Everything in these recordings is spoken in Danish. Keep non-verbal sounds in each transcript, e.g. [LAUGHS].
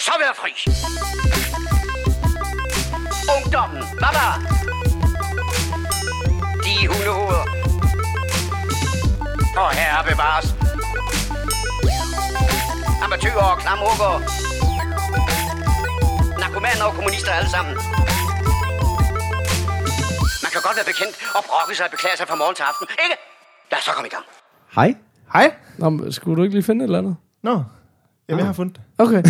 så være fri. Ungdommen, der? De hundehoveder. Og herre bevares. Amatøger og klamhugger. Narkomaner og kommunister alle sammen. Man kan godt være bekendt og brokke sig og beklage sig fra morgen til aften, ikke? Lad os så komme i gang. Hej. Hej. Nå, men skulle du ikke lige finde et eller andet? Nå, jamen jeg har fundet det. Okay.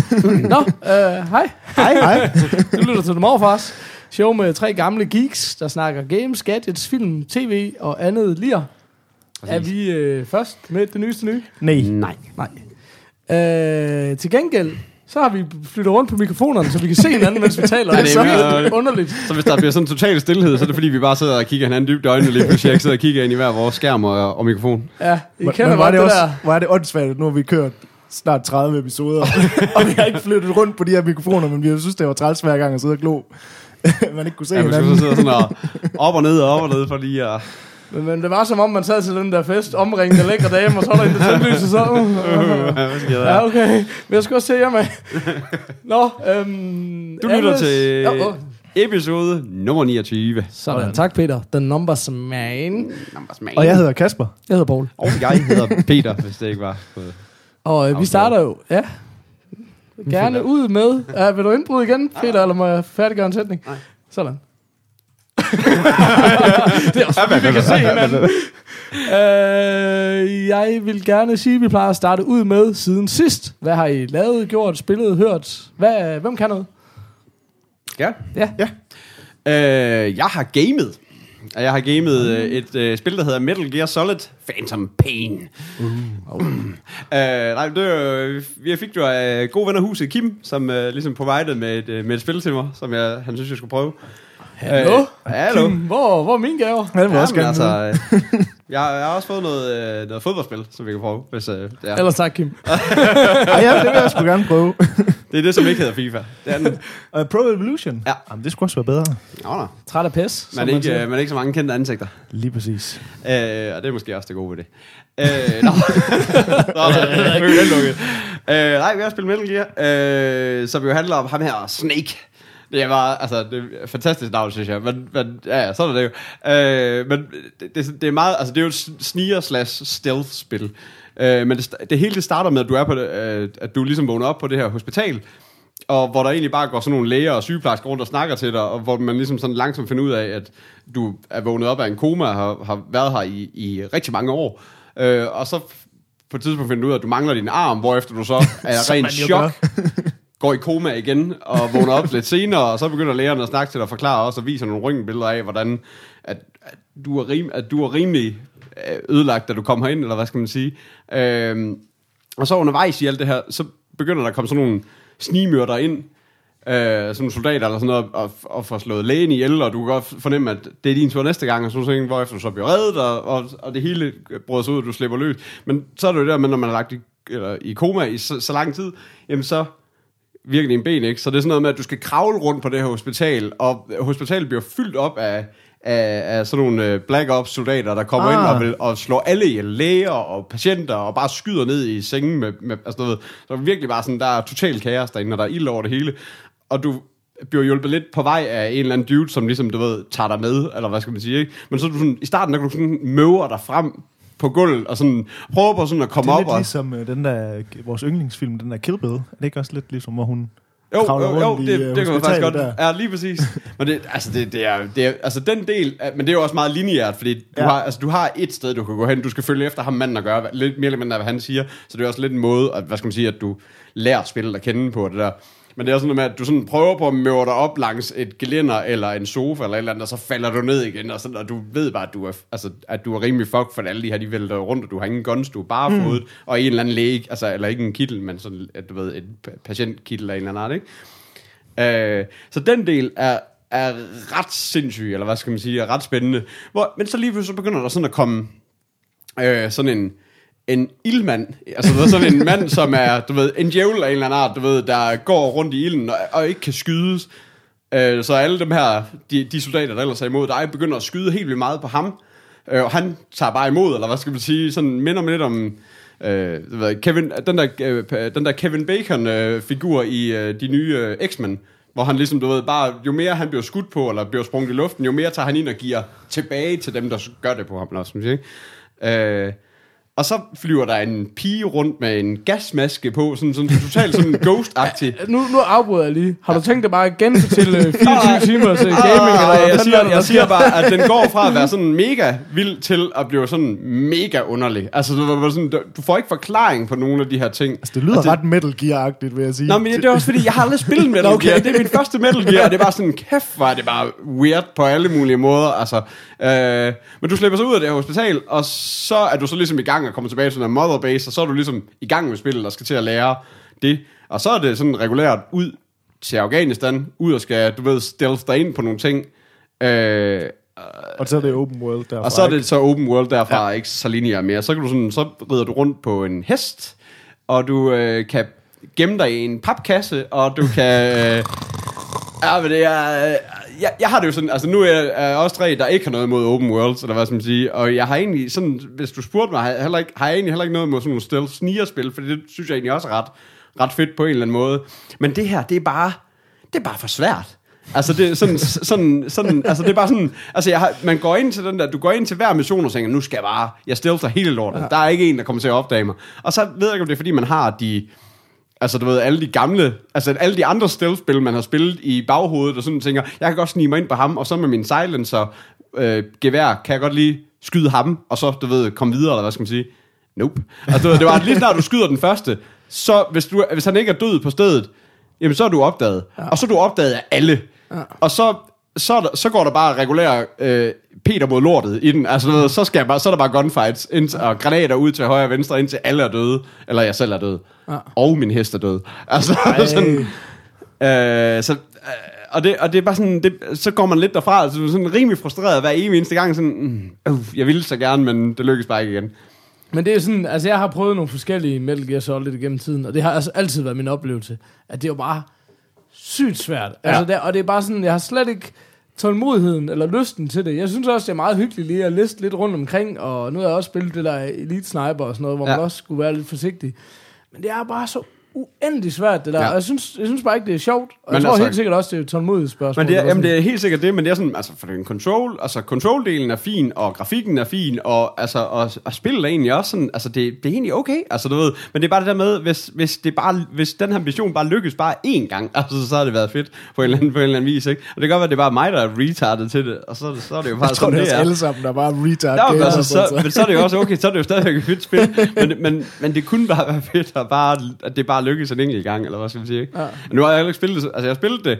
Nå, øh, hej. Hej. Hej. Du lytter til The Morfars. Show med tre gamle geeks, der snakker games, gadgets, film, tv og andet lir. Er vi øh, først med det nyeste nye? Nej. Nej. Nej. Øh, til gengæld, så har vi flyttet rundt på mikrofonerne, så vi kan se hinanden, mens vi taler. Ja, [LAUGHS] det det er så mere- underligt. Så hvis der bliver sådan total stillhed, så er det fordi, vi bare sidder og kigger hinanden dybt i øjnene lige pludselig. Jeg sidder og kigger ind i hver vores skærm og, og mikrofon. Ja, I Men, kender men var godt det, det, også, der. var det åndssvagt, nu har vi kørt snart 30 episoder, [LAUGHS] og vi har ikke flyttet rundt på de her mikrofoner, men vi synes, det var træls hver gang at sidde og glo. [LAUGHS] Man ikke kunne se Ja, hinanden. så sidder sådan og op og ned og op og ned for lige at... Men, men det var som om, man sad til den der fest, omringende lækre dame, og så var der en, der tændte så... Uh, uh? [LAUGHS] Ja, okay. Men jeg skal også se jer med. Nå, øhm... Du lytter til Ja, episode nummer 29. Sådan, tak Peter. The numbers man. Og jeg hedder Kasper. Jeg hedder Paul. Og jeg hedder Peter, hvis det ikke var på... Og øh, vi starter jo, ja, gerne ud med... Ja, vil du indbryde igen, Peter, eller må jeg færdiggøre en sætning? Nej. Sådan. [LAUGHS] det er også vi kan se hinanden. øh, jeg vil gerne sige, at vi plejer at starte ud med siden sidst. Hvad har I lavet, gjort, spillet, hørt? Hvad, hvem kan noget? Ja. Ja. Ja. Øh, jeg har gamet. Og Jeg har gamet øh, et øh, spil, der hedder Metal Gear Solid Phantom Pain. Uh. [CLEARS THROAT] øh, nej, det var, øh, jeg fik jo af gode venner huset Kim, som øh, ligesom provided med et, øh, med et spil til mig, som jeg, han synes, jeg skulle prøve. Hallo? Øh, hallo. Kim, hvor, hvor er mine gaver? Ja, det jeg også gerne altså, øh, jeg, jeg har også fået noget, øh, noget fodboldspil, som vi kan prøve, hvis øh, det er. Ellers tak, Kim. [LAUGHS] Ej, ja, det vil jeg sgu gerne prøve. Det er det, som ikke hedder FIFA. Det er den. [LAUGHS] Og Pro Evolution? Ja. Jamen, det skulle også være bedre. Nå, nå. Træt af pis, Man er, man ikke, siger. øh, man er ikke så mange kendte ansigter. Lige præcis. Øh, og det er måske også det gode ved det. Øh, nå. [LAUGHS] nå, er lukket. Øh, nej, vi har spillet Metal Gear, øh, som jo handler om ham her, Snake. Det var, altså, det er et fantastisk navn, synes jeg. Men, men ja, ja, sådan er det jo. Øh, men det, det, er meget, altså, det er jo et sneer slash stealth spil. Øh, men det, det hele det starter med, at du er på det, øh, at du ligesom vågner op på det her hospital, og hvor der egentlig bare går sådan nogle læger og sygeplejersker rundt og snakker til dig, og hvor man ligesom sådan langsomt finder ud af, at du er vågnet op af en koma og har, har været her i, i rigtig mange år. Øh, og så på et tidspunkt finder du ud af, at du mangler din arm, hvorefter du så [LAUGHS] er rent chok, [LAUGHS] går i koma igen og vågner op lidt senere, og så begynder lægerne at snakke til dig og forklare også og viser nogle røntgenbilleder af, hvordan at, at, du er rim, at du er rimelig Øh, ødelagt, da du kom herind, eller hvad skal man sige. Øh, og så undervejs i alt det her, så begynder der at komme sådan nogle snimørder ind, øh, sådan nogle soldater eller sådan noget, og, og får slået lægen ihjel, og du kan godt fornemme, at det er din tur næste gang, og sådan noget, hvorefter du så bliver reddet, og, og, og det hele bryder sig ud, og du slipper løs. Men så er det jo der med, når man er lagt i, eller, i koma i så, så lang tid, jamen så virker en ben, ikke? Så det er sådan noget med, at du skal kravle rundt på det her hospital, og hospitalet bliver fyldt op af, af, af sådan nogle øh, Black Ops soldater, der kommer ah. ind og, vil, og slår alle ihjel, læger og patienter, og bare skyder ned i sengen med, med altså noget. Så er det virkelig bare sådan, der er total kaos derinde, og der er ild over det hele. Og du bliver hjulpet lidt på vej af en eller anden dude, som ligesom, du ved, tager dig med, eller hvad skal man sige, ikke? Men så er du sådan, i starten, der kan du sådan møver dig frem på gulvet, og sådan prøver på sådan at Det komme er op lidt og... ligesom øh, den der, vores yndlingsfilm, den der Kill Bill. Er det ikke også lidt ligesom, hvor hun Jo, jo, jo, det, i, øh, det kan man faktisk godt. der? Ja, lige præcis. men det, altså, det, det, er, det er, altså den del, af- men det er jo også meget lineært, fordi du, Ja. har, altså, du har et sted, du kan gå hen, du skal følge efter ham manden og gøre, lidt mere eller mindre, hvad han siger, så det er også lidt en måde, at, hvad skal man sige, at du lærer spillet at kende på det der. Men det er sådan noget med, at du sådan prøver på at møve dig op langs et gelænder eller en sofa eller et eller andet, og så falder du ned igen, og, sådan, og du ved bare, at du er, altså, at du er rimelig fuck, for alle de her, de vælter rundt, og du har ingen guns, du er bare mm. og en eller anden læge, altså, eller ikke en kittel, men sådan, at du ved, en pa- patientkittel af en eller anden art, ikke? Øh, så den del er, er ret sindssyg, eller hvad skal man sige, er ret spændende. Hvor, men så lige pludselig så begynder der sådan at komme øh, sådan en, en ildmand, altså du er sådan en mand, som er, du ved, en djævel af en eller anden art, du ved, der går rundt i ilden og, og ikke kan skydes. Øh, så alle dem her, de, de soldater, der ellers er imod dig, begynder at skyde helt vildt meget på ham. Øh, og han tager bare imod, eller hvad skal man sige, sådan minder mig lidt om Øh, det ved Kevin, den, der, øh, den der Kevin Bacon-figur øh, i øh, de nye øh, X-Men, hvor han ligesom, du ved, bare, jo mere han bliver skudt på, eller bliver sprunget i luften, jo mere tager han ind og giver tilbage til dem, der gør det på ham, eller sådan, ikke? Øh, og så flyver der en pige rundt med en gasmaske på, sådan, sådan totalt sådan [LAUGHS] ghost-agtig. Nu, nu afbryder jeg lige. Har du tænkt dig bare [LAUGHS] at genfortælle øh, 24 timers øh, gaming? Eller jeg, hvad siger, er der, der jeg siger bare, at den går fra at være [LAUGHS] sådan mega vild til at blive sådan mega underlig. Altså, du, du, sådan, du- får ikke forklaring på nogle af de her ting. Altså, det lyder altså, ret Metal Gear-agtigt, vil jeg sige. Nå, men det er også fordi, jeg har aldrig spillet Metal okay. Gear. Det er min første Metal Gear, og det er bare sådan, kæft, er det bare weird på alle mulige måder. Altså, øh, men du slipper så ud af det her hospital, og så er du så ligesom i gang og kommer tilbage til den her mother base, og så er du ligesom i gang med spillet og skal til at lære det. Og så er det sådan regulært ud til Afghanistan, ud og skal, du ved, stealth dig ind på nogle ting. Øh, Og så er det open world derfra. og så er det så open world derfra, ja. ikke så linear mere. Så kan du sådan, så rider du rundt på en hest, og du øh, kan gemme dig i en papkasse, og du kan... Øh, [LAUGHS] ja, men det er... Jeg, jeg har det jo sådan, altså nu er jeg også tre, der ikke har noget imod open worlds, eller hvad skal man sige, og jeg har egentlig sådan, hvis du spurgte mig, har jeg, heller ikke, har jeg egentlig heller ikke noget imod sådan nogle stealth snigerspil, for det synes jeg egentlig også er ret, ret fedt på en eller anden måde. Men det her, det er bare, det er bare for svært. Altså det er sådan, sådan, sådan, altså det er bare sådan, altså jeg har, man går ind til den der, du går ind til hver mission og tænker, nu skal jeg bare, jeg stealther hele lortet. Ja. Der er ikke en, der kommer til at opdage mig. Og så ved jeg ikke, om det er fordi, man har de, altså du ved, alle de gamle, altså alle de andre stealth-spil, man har spillet i baghovedet, og sådan tænker, jeg kan godt snige mig ind på ham, og så med min silencer øh, gevær, kan jeg godt lige skyde ham, og så, du ved, komme videre, eller hvad skal man sige? Nope. Altså, du ved, det var lige snart du skyder den første, så hvis, du, hvis han ikke er død på stedet, jamen så er du opdaget. Ja. Og så er du opdaget af alle. Ja. Og så, så, er der, så går der bare regulær øh, Peter mod lortet i den. Altså, så, skal jeg bare, så er der bare gunfights ind, og granater ud til højre og venstre, indtil alle er døde. Eller jeg selv er død. Ja. Og min hest er død. Altså, [LAUGHS] sådan, øh, så, øh, og, det, og det er bare sådan, det, så går man lidt derfra, altså, sådan rimelig frustreret hver evig eneste gang, sådan, uh, jeg ville så gerne, men det lykkes bare ikke igen. Men det er sådan, altså jeg har prøvet nogle forskellige Metal Gear Solid igennem tiden, og det har altså altid været min oplevelse, at det er jo bare sygt svært. Ja. Altså der, og det er bare sådan, jeg har slet ikke tålmodigheden eller lysten til det. Jeg synes også, det er meget hyggeligt lige at liste lidt rundt omkring, og nu har jeg også spillet det der Elite Sniper og sådan noget, hvor ja. Man også skulle være lidt forsigtig. Men det er bare så uendelig svært, det der. Ja. Og jeg synes, jeg synes bare ikke, det er sjovt. Og jeg Men tror altså- helt sikkert også, det er et tålmodigt spørgsmål. Men det er, jamen, det er helt sikkert det, men det er sådan, altså for den control, altså control-delen er fin, og grafikken er fin, og, altså, og, og spillet er egentlig også sådan, altså det, det er egentlig okay, altså du ved, men det er bare det der med, hvis, hvis, det bare, hvis den her mission bare lykkes bare én gang, [LAUGHS] altså så har det været fedt på en eller anden, på en eller anden vis, ikke? Og det kan godt være, det er bare mig, der er retarded til det, og så, så er det jo bare Jeg tror, sådan, det er det os er. alle sammen, der bare retard. Ja, altså, så, men så er det jo også okay, så er det jo stadigvæk et fedt spil, [LAUGHS] men, men, men det kunne bare være fedt, at, bare, at det bare lykkes en enkelt gang, eller hvad skal man sige, ikke? Ja. Nu har jeg heller ikke spillet det, altså jeg har spillet det,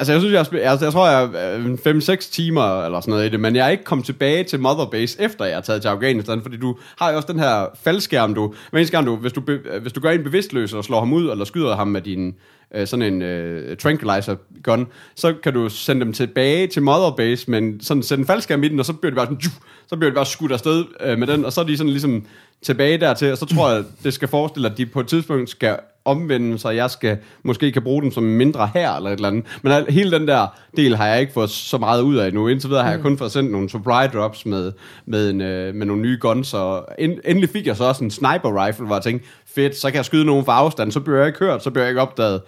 altså jeg synes, jeg har altså, jeg tror, jeg er øh, 5-6 timer eller sådan noget i det, men jeg er ikke kommet tilbage til Mother Base, efter jeg er taget til Afghanistan, fordi du har jo også den her faldskærm, du, hver gang du, hvis du, be, øh, hvis du gør en bevidstløs og slår ham ud, eller skyder ham med din, øh, sådan en øh, tranquilizer gun, så kan du sende dem tilbage til Mother Base, men sådan sende en faldskærm i den, og så bliver det bare sådan, tju, så bliver det bare skudt afsted øh, med den, og så er de sådan ligesom tilbage dertil, og så tror jeg, det skal forestille, at de på et tidspunkt skal omvende, så jeg skal måske kan bruge dem som mindre her eller et eller andet. Men al- hele den der del har jeg ikke fået så meget ud af endnu. Indtil videre har jeg kun fået sendt nogle supply drops med, med, en, øh, med nogle nye guns, og end, endelig fik jeg så også en sniper rifle, hvor jeg tænkte, fedt, så kan jeg skyde nogen fra afstand, så bliver jeg ikke hørt, så bliver jeg ikke opdaget.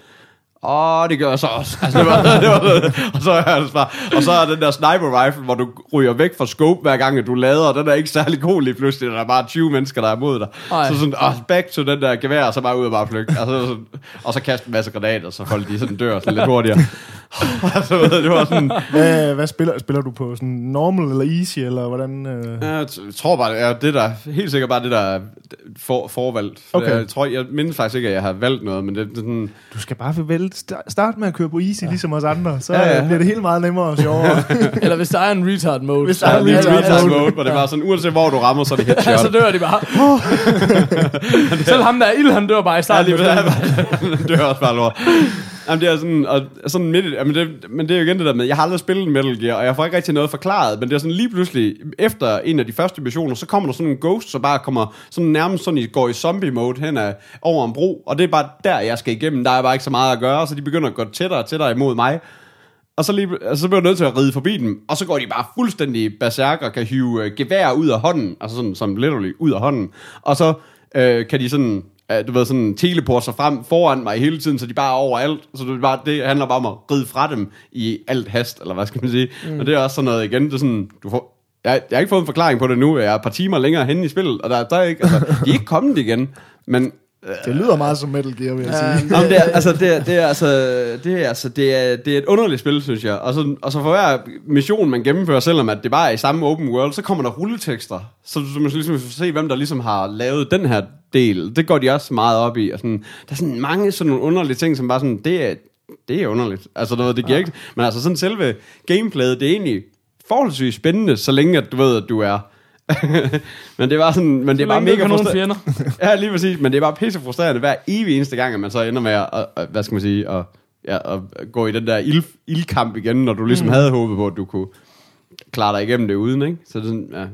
Åh, det gør jeg så også. Altså, det var, [LAUGHS] det var, og, så er altså bare, og så er den der sniper rifle, hvor du ryger væk fra scope hver gang, at du lader, og den er ikke særlig god lige pludselig. Der er bare 20 mennesker, der er imod dig. Ej. Så sådan, oh, back to den der gevær, og så bare ud og bare flygte. Altså, sådan, og så kaste en masse granater, så folk de sådan dør sådan lidt hurtigere. [LAUGHS] altså, det var sådan, Hvad, hvad spiller, spiller du på? Sådan normal eller easy, eller hvordan? Øh? jeg tror bare, det er det der, helt sikkert bare det der er for, forvalgt. Okay. Jeg tror, jeg mindes faktisk ikke, at jeg har valgt noget, men det, det sådan, Du skal bare vælge, start med at køre på easy, ja. ligesom os andre. Så Ja, ja, ja. ja. bliver det helt meget nemmere og sjovere. [LAUGHS] Eller hvis der er en retard mode. Hvis der er Ja, en lige retard retard mode. mode, hvor det var sådan, uanset hvor du rammer, så er det headshot. så dør de bare. [LAUGHS] Selv ham der er ild, han dør bare i Ja, starten. lige, det, [LAUGHS] det er også bare lort. Jamen, det er sådan, og sådan midt, i- jamen det, men det er jo igen det der med, jeg har aldrig spillet Metal Gear, og jeg får ikke rigtig noget forklaret, men det er sådan lige pludselig, efter en af de første missioner, så kommer der sådan en ghost, så bare kommer sådan nærmest sådan, I går i zombie mode hen ad, over en bro, og det er bare der, jeg skal igennem, der er bare ikke så meget at gøre, så de begynder at gå tættere og tættere imod mig, og så, lige, altså, så bliver jeg nødt til at ride forbi dem, og så går de bare fuldstændig berserk og kan hive øh, gevær ud af hånden, altså sådan som literally ud af hånden. Og så øh, kan de sådan, du ved, sådan teleporte sig frem foran mig hele tiden, så de bare er overalt. Så det, bare, det handler bare om at ride fra dem i alt hast, eller hvad skal man sige. Mm. Og det er også sådan noget igen, det er sådan, du får, jeg, jeg har ikke fået en forklaring på det nu, jeg er et par timer længere henne i spillet, og der, der er ikke, altså, de er ikke kommet igen, men Det lyder meget som Metal Gear, vil jeg sige. Nå, men det er, altså, det er, det er, altså, det er, altså, det er, det er et underligt spil, synes jeg. Og så, og så for hver mission, man gennemfører, selvom at det bare er i samme open world, så kommer der rulletekster, så, så man ligesom får se, hvem der ligesom har lavet den her del. Det går de også meget op i. Og sådan, der er sådan mange sådan nogle underlige ting, som bare sådan, det er, det er underligt. Altså, du ved, det giver ikke... Men altså, sådan selve gameplayet, det er egentlig forholdsvis spændende, så længe at du ved, at du er... [LAUGHS] men det var sådan, men det er bare mega frustrerende. [LAUGHS] Ja, lige præcis, men det er bare pisse frustrerende hver evig eneste gang, at man så ender med at, at, at hvad skal man sige, at, ja, at gå i den der ild, ildkamp igen, når du ligesom mm. havde håbet på, at du kunne klare dig igennem det uden, ikke? Så det er sådan, ja.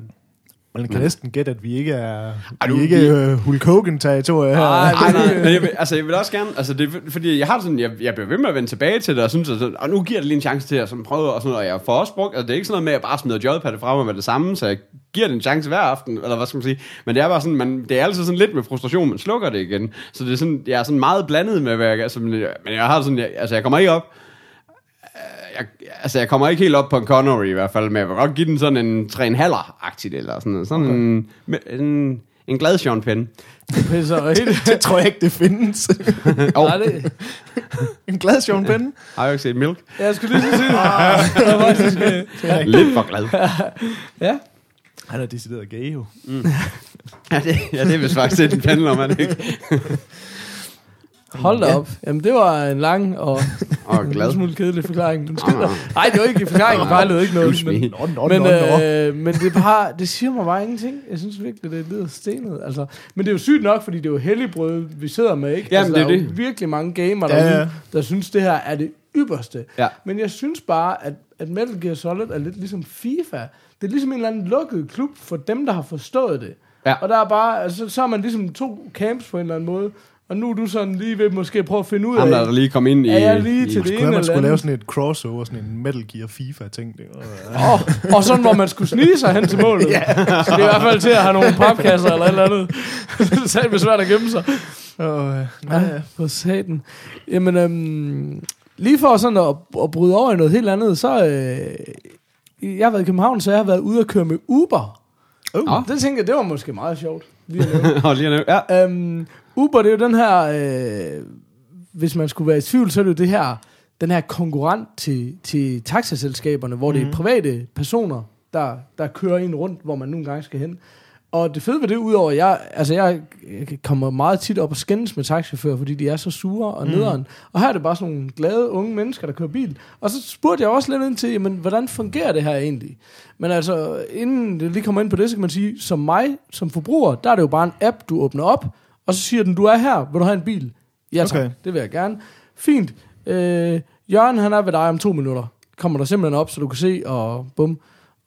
Man kan næsten gætte, at vi ikke er, vi du- er ikke uh, Hulk Hogan-territoriet her. Ej, Nej, nej, men jeg vil, altså, jeg vil også gerne, altså, det, er, fordi jeg har sådan, jeg, jeg bliver ved med at vende tilbage til det, og synes, at sådan, og nu giver det lige en chance til at sådan, prøve, og sådan noget, og jeg får også brugt, altså, det er ikke sådan noget med, at jeg bare smider joypad fra mig med det samme, så jeg giver det en chance hver aften, eller hvad skal man sige, men det er bare sådan, man, det er altid sådan lidt med frustration, man slukker det igen, så det er sådan, jeg er sådan meget blandet med, hvad jeg, altså, men jeg, men jeg har sådan, jeg, altså, jeg kommer ikke op, jeg, altså, jeg kommer ikke helt op på en Connery i hvert fald, men jeg vil godt give den sådan en 3,5-agtigt, eller sådan noget. Sådan okay. en, en, en glad Sean Penn. Det pisser helt. [LAUGHS] Det tror jeg ikke, det findes. Oh, Nej, det, en glad Sean Penn. har jeg jo ikke set Milk? jeg skulle lige så sige det. [LAUGHS] Det øh, Lidt for glad. Ja. Han er decideret gay, jo. Ja, det, ja, det er vist faktisk det, den handler om, er det ikke? [LAUGHS] Hold da op. Jamen, det var en lang og [LAUGHS] Og en glad. lille smule kedelig forklaring. Undskyld. Ah. [LAUGHS] Nej, det var ikke en [LAUGHS] forklaring. Det fejlede ikke noget. Men, men, øh, men det, er bare, det siger mig bare ingenting. Jeg synes virkelig, det lyder stenet. Altså, men det er jo sygt nok, fordi det er jo helligbrød, vi sidder med, ikke? Jamen, altså, det er der er jo virkelig mange gamer Ja, derude, ja. der synes, det her er det ypperste. Ja. Men jeg synes bare, at, at Metal Gear Solid er lidt ligesom FIFA. Det er ligesom en eller anden lukket klub for dem, der har forstået det. Ja. Og der er bare, altså, så er man ligesom to camps på en eller anden måde. Og nu er du sådan lige ved måske prøve at finde ud Ham, der af, er lige kom ind i... er jeg lige i til det Skulle ene man eller skulle lave sådan et crossover, sådan en Metal Gear FIFA-ting. Det var- Og, og sådan, hvor man skulle snige sig hen til målet. [LAUGHS] ja. Så det er i hvert fald til at have nogle papkasser eller et eller andet. [LAUGHS] det er satme svært at gemme sig. Åh, ja. Ja, for satan. Jamen, øhm, lige for sådan at, at bryde over i noget helt andet, så... Øh, jeg har været i København, så jeg har været ude at køre med Uber. Uh. Nå. Det tænker jeg, det var måske meget sjovt. Lige at [LAUGHS] nævne. Og lige at nævne- ja. øhm, Uber, det er jo den her... Øh, hvis man skulle være i tvivl, så er det jo det her, den her konkurrent til, til taxaselskaberne, hvor mm. det er private personer, der, der kører ind rundt, hvor man nogle gange skal hen. Og det fede ved det, udover, jeg, altså jeg kommer meget tit op og skændes med taxichauffører, fordi de er så sure og nederen. Og her er det bare sådan nogle glade unge mennesker, der kører bil. Og så spurgte jeg også lidt ind til, jamen, hvordan fungerer det her egentlig? Men altså, inden det lige kommer ind på det, så kan man sige, som mig, som forbruger, der er det jo bare en app, du åbner op, og så siger den, du er her, vil du have en bil? Ja tak, Okay. det vil jeg gerne. Fint. Øh, Jørgen, han er ved dig om to minutter. Kommer der simpelthen op, så du kan se, og bum.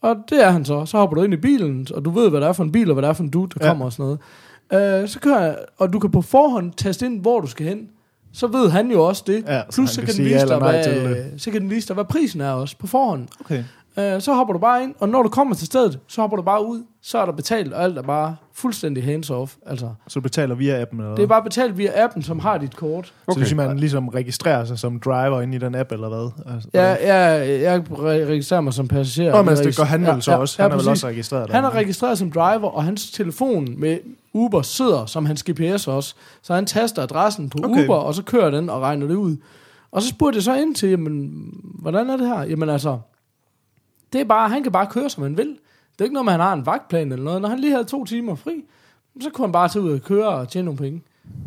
Og det er han så. Så hopper du ind i bilen, og du ved, hvad det er for en bil, og hvad det er for en dude, der Ja. kommer og sådan noget. Øh, så kører jeg, og du kan på forhånd taste ind, hvor du skal hen. Så ved han jo også det. Ja, så Plus, han så kan den vise dig, hvad, så kan den vise dig, hvad prisen er også på forhånd. Okay. Øh, så hopper du bare ind, og når du kommer til stedet, så hopper du bare ud. Så er der betalt, og alt er bare fuldstændig hands-off. Altså, Så du betaler via appen? Eller? det er bare betalt via appen, som har dit kort. Så det vil sige, man ligesom registrerer sig som driver ind i den app, eller hvad? Altså, Ja, jeg, jeg re- registrerer mig som passager. Nå, men altså, det gør han vel ja, så ja, også. Ja, Han er vel også registreret Han er registreret som driver, og hans telefon med Uber sidder som hans GPS også. Så han taster adressen på Okay. okay. Uber, og så kører den og regner det ud. Og så spurgte jeg så ind til, jamen, hvordan er det her? Jamen altså, det er bare, han kan bare køre, som han vil. Det er ikke noget med, at han har en vagtplan eller noget. Når han lige havde to timer fri, så kunne han bare tage ud og køre og tjene nogle penge.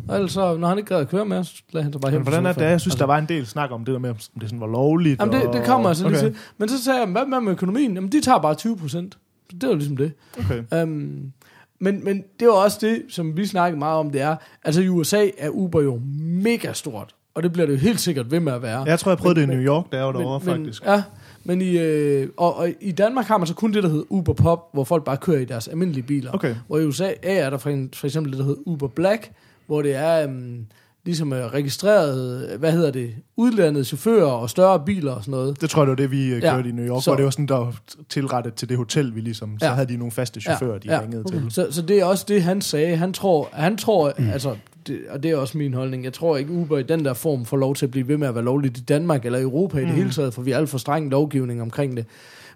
Og ellers, så, når han ikke gad at køre mere, så lagde han sig bare Men hvordan er det? Jeg synes, Altså, der var en del snak om det der med, om det sådan var lovligt. Jamen, det, det kommer altså lige okay. til. Men så sagde jeg, hvad med, med økonomien? Jamen, de tager bare 20 procent. Det var ligesom det. Okay. Um, men, men det var også det, som vi snakkede meget om, det er, altså i USA er Uber jo mega stort, og det bliver det jo helt sikkert ved med at være. Jeg tror, jeg prøvede Men- det i New York, jeg var derovre, men, faktisk. Ja, men i, øh, og, og i Danmark har man så kun det, der hedder Uber Pop, hvor folk bare kører i deres almindelige biler. Okay. Hvor i USA er der for, en, for eksempel det, der hedder Uber Black, hvor det er, um, ligesom er registreret, hvad hedder det, udlandede chauffører og større biler og sådan noget. Det tror jeg, det var det, vi øh, Ja. kørte i New York, Så- hvor det var sådan, der var tilrettet til det hotel, vi ligesom, så Ja. havde de nogle faste chauffører, de ringede til. Så, så det er også det, han sagde. Han tror, han tror mm. altså, det, og det er også min holdning, jeg tror ikke, Uber i den der form får lov til at blive ved med at være lovligt i Danmark eller Europa i det hele taget, for vi har alt for streng lovgivning omkring det.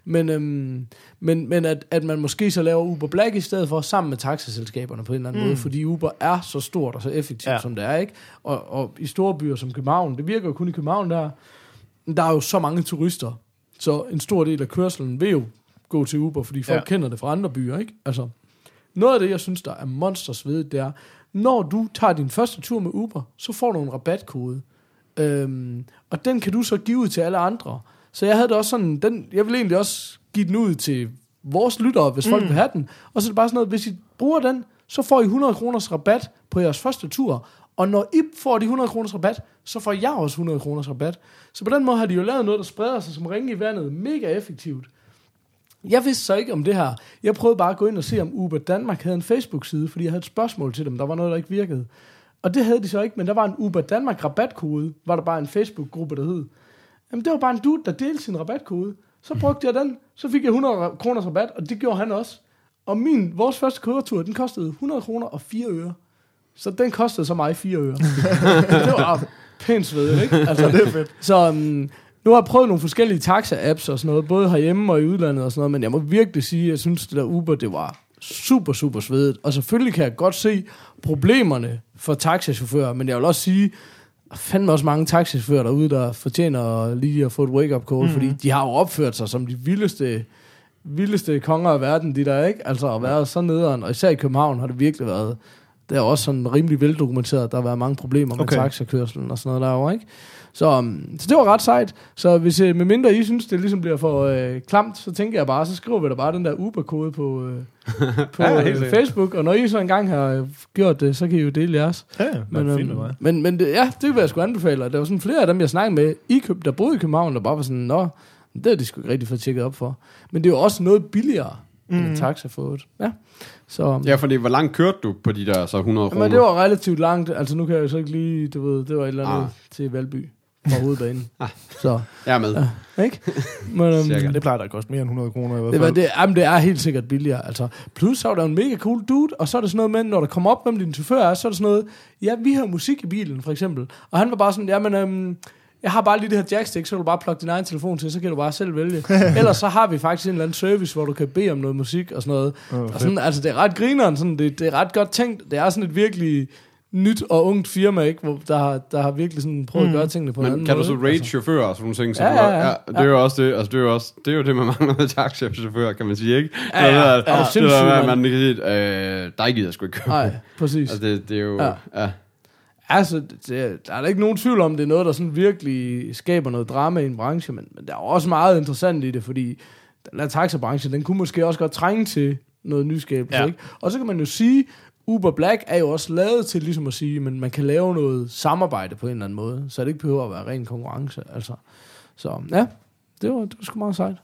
Men, øhm, men, men at, at man måske så laver Uber Black i stedet for, sammen med taxaselskaberne på en eller anden mm. måde, fordi Uber er så stort og så effektivt, ja. Som det er, ikke? Og, og i store byer som København, det virker jo kun i København, der, der er jo så mange turister, så en stor del af kørselen vil jo gå til Uber, fordi folk. Ja. kender det fra andre byer, ikke? Altså, noget af det, jeg synes, der er monsters ved, det er, når du tager din første tur med Uber, så får du en rabatkode. Øhm, og den kan du så give ud til alle andre. Så jeg havde det også sådan, den, jeg vil egentlig også give den ud til vores lyttere, hvis folk vil have den. Og så er det bare sådan noget, hvis I bruger den, så får I 100 kroners rabat på jeres første tur. Og når I får de 100 kroners rabat, så får jeg også 100 kroners rabat. Så på den måde har de jo lavet noget, der spreder sig som ringe i vandet. Mega effektivt. Jeg vidste så ikke om det her. Jeg prøvede bare at gå ind og se, om Uber Danmark havde en Facebook-side, fordi jeg havde et spørgsmål til dem. Der var noget, der ikke virkede. Og det havde de så ikke, men der var en Uber Danmark rabatkode. Var der bare en Facebook-gruppe, der hed. Jamen, det var bare en dude, der delte sin rabatkode. Så brugte jeg den, så fik jeg 100 kroners rabat, og det gjorde han også. Og min, vores første køretur, den kostede 100 kroner og 4 øre. Så den kostede så mig 4 øre. [LAUGHS] det var pænt sved, ikke? Altså, det er fedt. Så um, nu har jeg prøvet nogle forskellige taxa-apps og sådan noget, både herhjemme og i udlandet og sådan noget, men jeg må virkelig sige, at jeg synes, det der Uber, det var super, super svedigt. Og selvfølgelig kan jeg godt se problemerne for taxachauffører, men jeg vil også sige, der er fandme også mange taxichauffører derude, der fortjener lige at få et wake-up call, mm-hmm. fordi de har jo opført sig som de vildeste, vildeste konger af verden, de der, ikke? Altså at være så nederen, og især i København har det virkelig været, det er også sådan rimelig veldokumenteret, der har været mange problemer med okay. Okay. taxakørselen og sådan noget derovre, ikke? Så, um, så det var ret sejt. Så hvis øh, med mindre I synes, det ligesom bliver for øh, klamt, så tænker jeg bare, så skriver vi da bare den der Uber-kode på, øh, [LAUGHS] på Ja, øh. Facebook, og når I så engang har øh, gjort det, så kan I jo dele jeres. Ja, Men, fint øhm, mig. men, men det, ja, det vil jeg sgu anbefale. og Der var sådan flere af dem, jeg snakkede med, i Køb, der boede i København, der bare var sådan, nå, det er de sgu ikke rigtig fået tjekket op for. Men det er jo også noget billigere, mm. end en taxa fået. Ja. Så, Ja, fordi hvor langt kørte du på de der så 100 kroner? men det var relativt langt. Altså nu kan jeg jo så ikke lige, du ved, det var et eller andet ah. til Valby fra hovedbanen. så, Jeg er med. ikke? Men, um, Cirka. Ja, det plejer da at koste mere end 100 kroner i hvert det, var, fald. det, jamen, det er helt sikkert billigere. Altså, plus så var der en mega cool dude, og så er det sådan noget med, når der kommer op, hvem din chauffør er, så er det sådan noget, ja, vi har musik i bilen, for eksempel. Og han var bare sådan, jamen, øhm, jeg har bare lige det her jackstick, så kan du bare plukke din egen telefon til, så kan du bare selv vælge. [LAUGHS] Ellers så har vi faktisk en eller anden service, hvor du kan bede om noget musik og sådan noget. Åh, og sådan, altså, det er ret grineren, sådan, det, det er ret godt tænkt. Det er sådan et virkelig nyt og ungt firma, ikke? Hvor der, har, der har virkelig sådan prøvet mm. at gøre tingene på en Men anden kan du måde. så ikke? rate chauffører og sådan nogle ting? Så Ja, du, ja, ja. det er jo også det, altså det er jo også, det er jo det, man mangler med taxichauffører, kan man sige, ikke? Ja, ja. Det der, Ja, det der, sindssygt, med, at mand. man kan sige, øh, dig gider sgu ikke køre. Nej, præcis. Altså det, det er jo, Ja. ja. ja. Altså, det, der er da ikke nogen tvivl om, det er noget, der sådan virkelig skaber noget drama i en branche, men, men der er jo også meget interessant i det, fordi den der taxabranche, den kunne måske også godt trænge til noget nyskabelse, ja. Ja. ikke? Og så kan man jo sige, Uber Black er jo også lavet til ligesom at sige, men man kan lave noget samarbejde på en eller anden måde, så det ikke behøver at være ren konkurrence, altså. Så ja, det var, det var sgu meget sejt.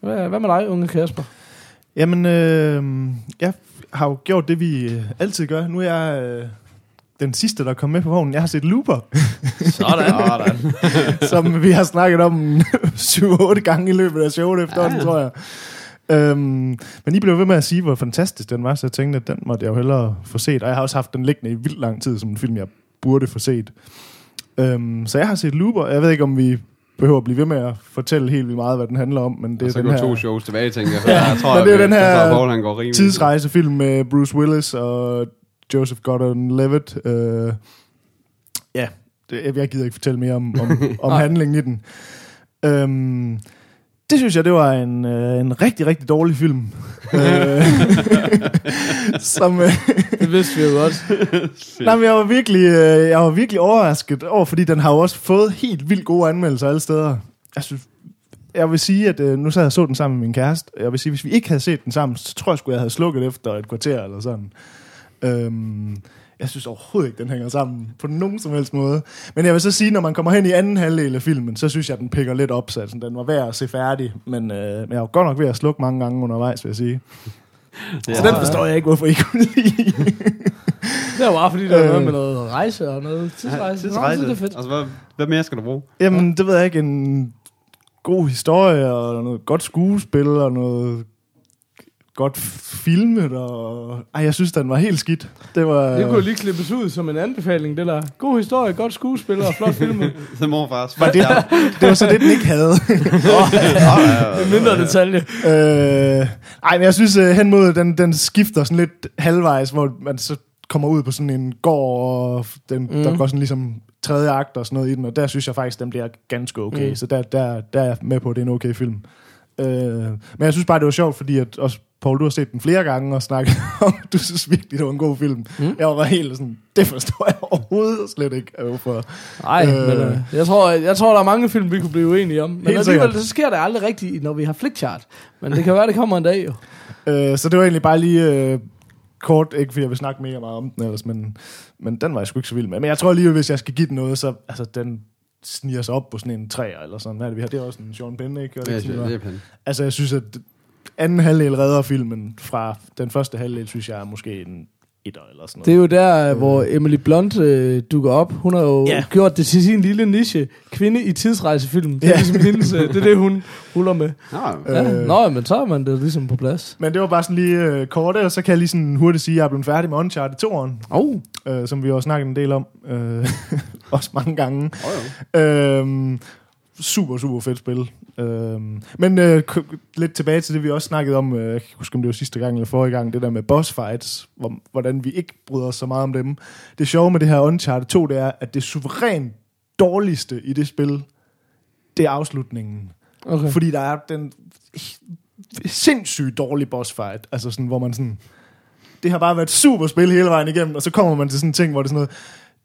Hvad, hvad med dig, unge Kasper? Jamen, øh, jeg har jo gjort det, vi øh, altid gør. Nu er jeg øh, den sidste, der kom med på vognen. Jeg har set Looper, [LAUGHS] Sådan. som vi har snakket om 7-8 gange i løbet af showet efterhånden, Ja. tror jeg. Øhm, men I blev ved med at sige, hvor fantastisk den var, så jeg tænkte, at den måtte jeg jo hellere få set. Og jeg har også haft den liggende i vildt lang tid, som en film, jeg burde få set. Øhm, så jeg har set Looper. Jeg ved ikke, om vi behøver at blive ved med at fortælle helt vildt meget, hvad den handler om, men det Det er så den går her to shows tilbage, tænker jeg. [LAUGHS] For jeg tror, men det er jo den her tror, Paul, går rimelig. tidsrejsefilm med Bruce Willis og Joseph Gordon-Levitt. Øh, ja, det, jeg gider ikke fortælle mere om, om, [LAUGHS] om handlingen i den. Øhm, det synes jeg, det var en, øh, en rigtig, rigtig dårlig film. [LAUGHS] Som, øh, Det vidste vi jo godt. [LAUGHS] nej, men jeg var virkelig, øh, jeg var virkelig overrasket over, fordi den har jo også fået helt vildt gode anmeldelser alle steder. Jeg synes, jeg vil sige, at øh, nu sad jeg så den sammen med min kæreste. Jeg vil sige, hvis vi ikke havde set den sammen, så tror jeg sgu, jeg havde slukket efter et kvarter eller sådan. Øhm, jeg synes overhovedet ikke, den hænger sammen på nogen som helst måde. Men jeg vil så sige, når man kommer hen i anden halvdel af filmen, så synes jeg, den pikker lidt op, så altså, den var værd at se færdig. Men, øh, men jeg var godt nok ved at slukke mange gange undervejs, vil jeg sige. Ja. Så den forstår jeg ikke, hvorfor I kunne lide. Det var bare fordi, der var noget med noget rejse og noget tidsrejse. Tidsrejse. Nå, det er fedt. Altså, hvad, hvad mere skal du bruge? Jamen, det ved jeg ikke. En god historie, og noget godt skuespil, og noget godt filmet, og... Ej, jeg synes, den var helt skidt. Det var... Det kunne lige klippes ud som en anbefaling, det der. God historie, godt skuespil og flot film. [LAUGHS] Det er morfars. Var det, det var så det, den ikke havde. [LAUGHS] En mindre detalje. øh, ej, men jeg synes, uh, hen mod den, den skifter sådan lidt halvvejs, hvor man så kommer ud på sådan en gård, og den, mm. der går sådan ligesom tredje akt og sådan noget i den, og der synes jeg faktisk, den bliver ganske okay. Mm. Så der, der, der er jeg med på, at det er en okay film. Øh, men jeg synes bare, det var sjovt, fordi at også Paul, du har set den flere gange og snakket [LAUGHS] om, du synes virkelig, det var en god film. Mm. Jeg var helt sådan, det forstår jeg overhovedet slet ikke, hvorfor. Nej, øh. Men øh, jeg, tror, jeg tror, der er mange film, vi kunne blive uenige om. Men alligevel, sikkert. så sker det aldrig rigtigt, når vi har flickchart. Men det kan være, det kommer en dag jo. [LAUGHS] Øh, så det var egentlig bare lige øh, kort, ikke fordi jeg vil snakke mega meget om den ellers, men, men den var jeg sgu ikke så vild med. Men jeg tror alligevel, hvis jeg skal give den noget, så altså, den sniger sig op på sådan en træer eller sådan. Hvad er det, vi har? Det er også en Sean Penn, ikke? Og Det sådan det er pænt. Altså, jeg synes, at anden halvdel redder filmen fra den første halvdel, synes jeg er måske en etter eller sådan noget. Det er jo der, øh. hvor Emily Blunt øh, dukker op. Hun har jo Ja. gjort det til sin lille niche. Kvinde i tidsrejsefilm. Det er Ja. ligesom hendes, øh, det er det, hun ruller med. Nå, Ja. Øh. Nå, men så er man det ligesom på plads. Men det var bare sådan lige øh, kort, og så kan jeg lige sådan hurtigt sige, at jeg er blevet færdig med Uncharted 2'eren, Oh. øh, som vi også snakket en del om. Øh, [LAUGHS] også mange gange. oh, jo. Øhm, super, super fedt spil. Øhm, men øh, lidt tilbage til det, vi også snakkede om, øh, jeg kan ikke huske, om det var sidste gang eller forrige gang, det der med boss fights, hvor, hvordan vi ikke bryder os så meget om dem. Det sjove med det her Uncharted 2, det er, at det suverænt dårligste i det spil, det er afslutningen. Okay. Fordi der er den sindssygt dårlige boss fight, altså sådan, hvor man sådan, det har bare været et super spil hele vejen igennem, og så kommer man til sådan en ting, hvor det er sådan noget,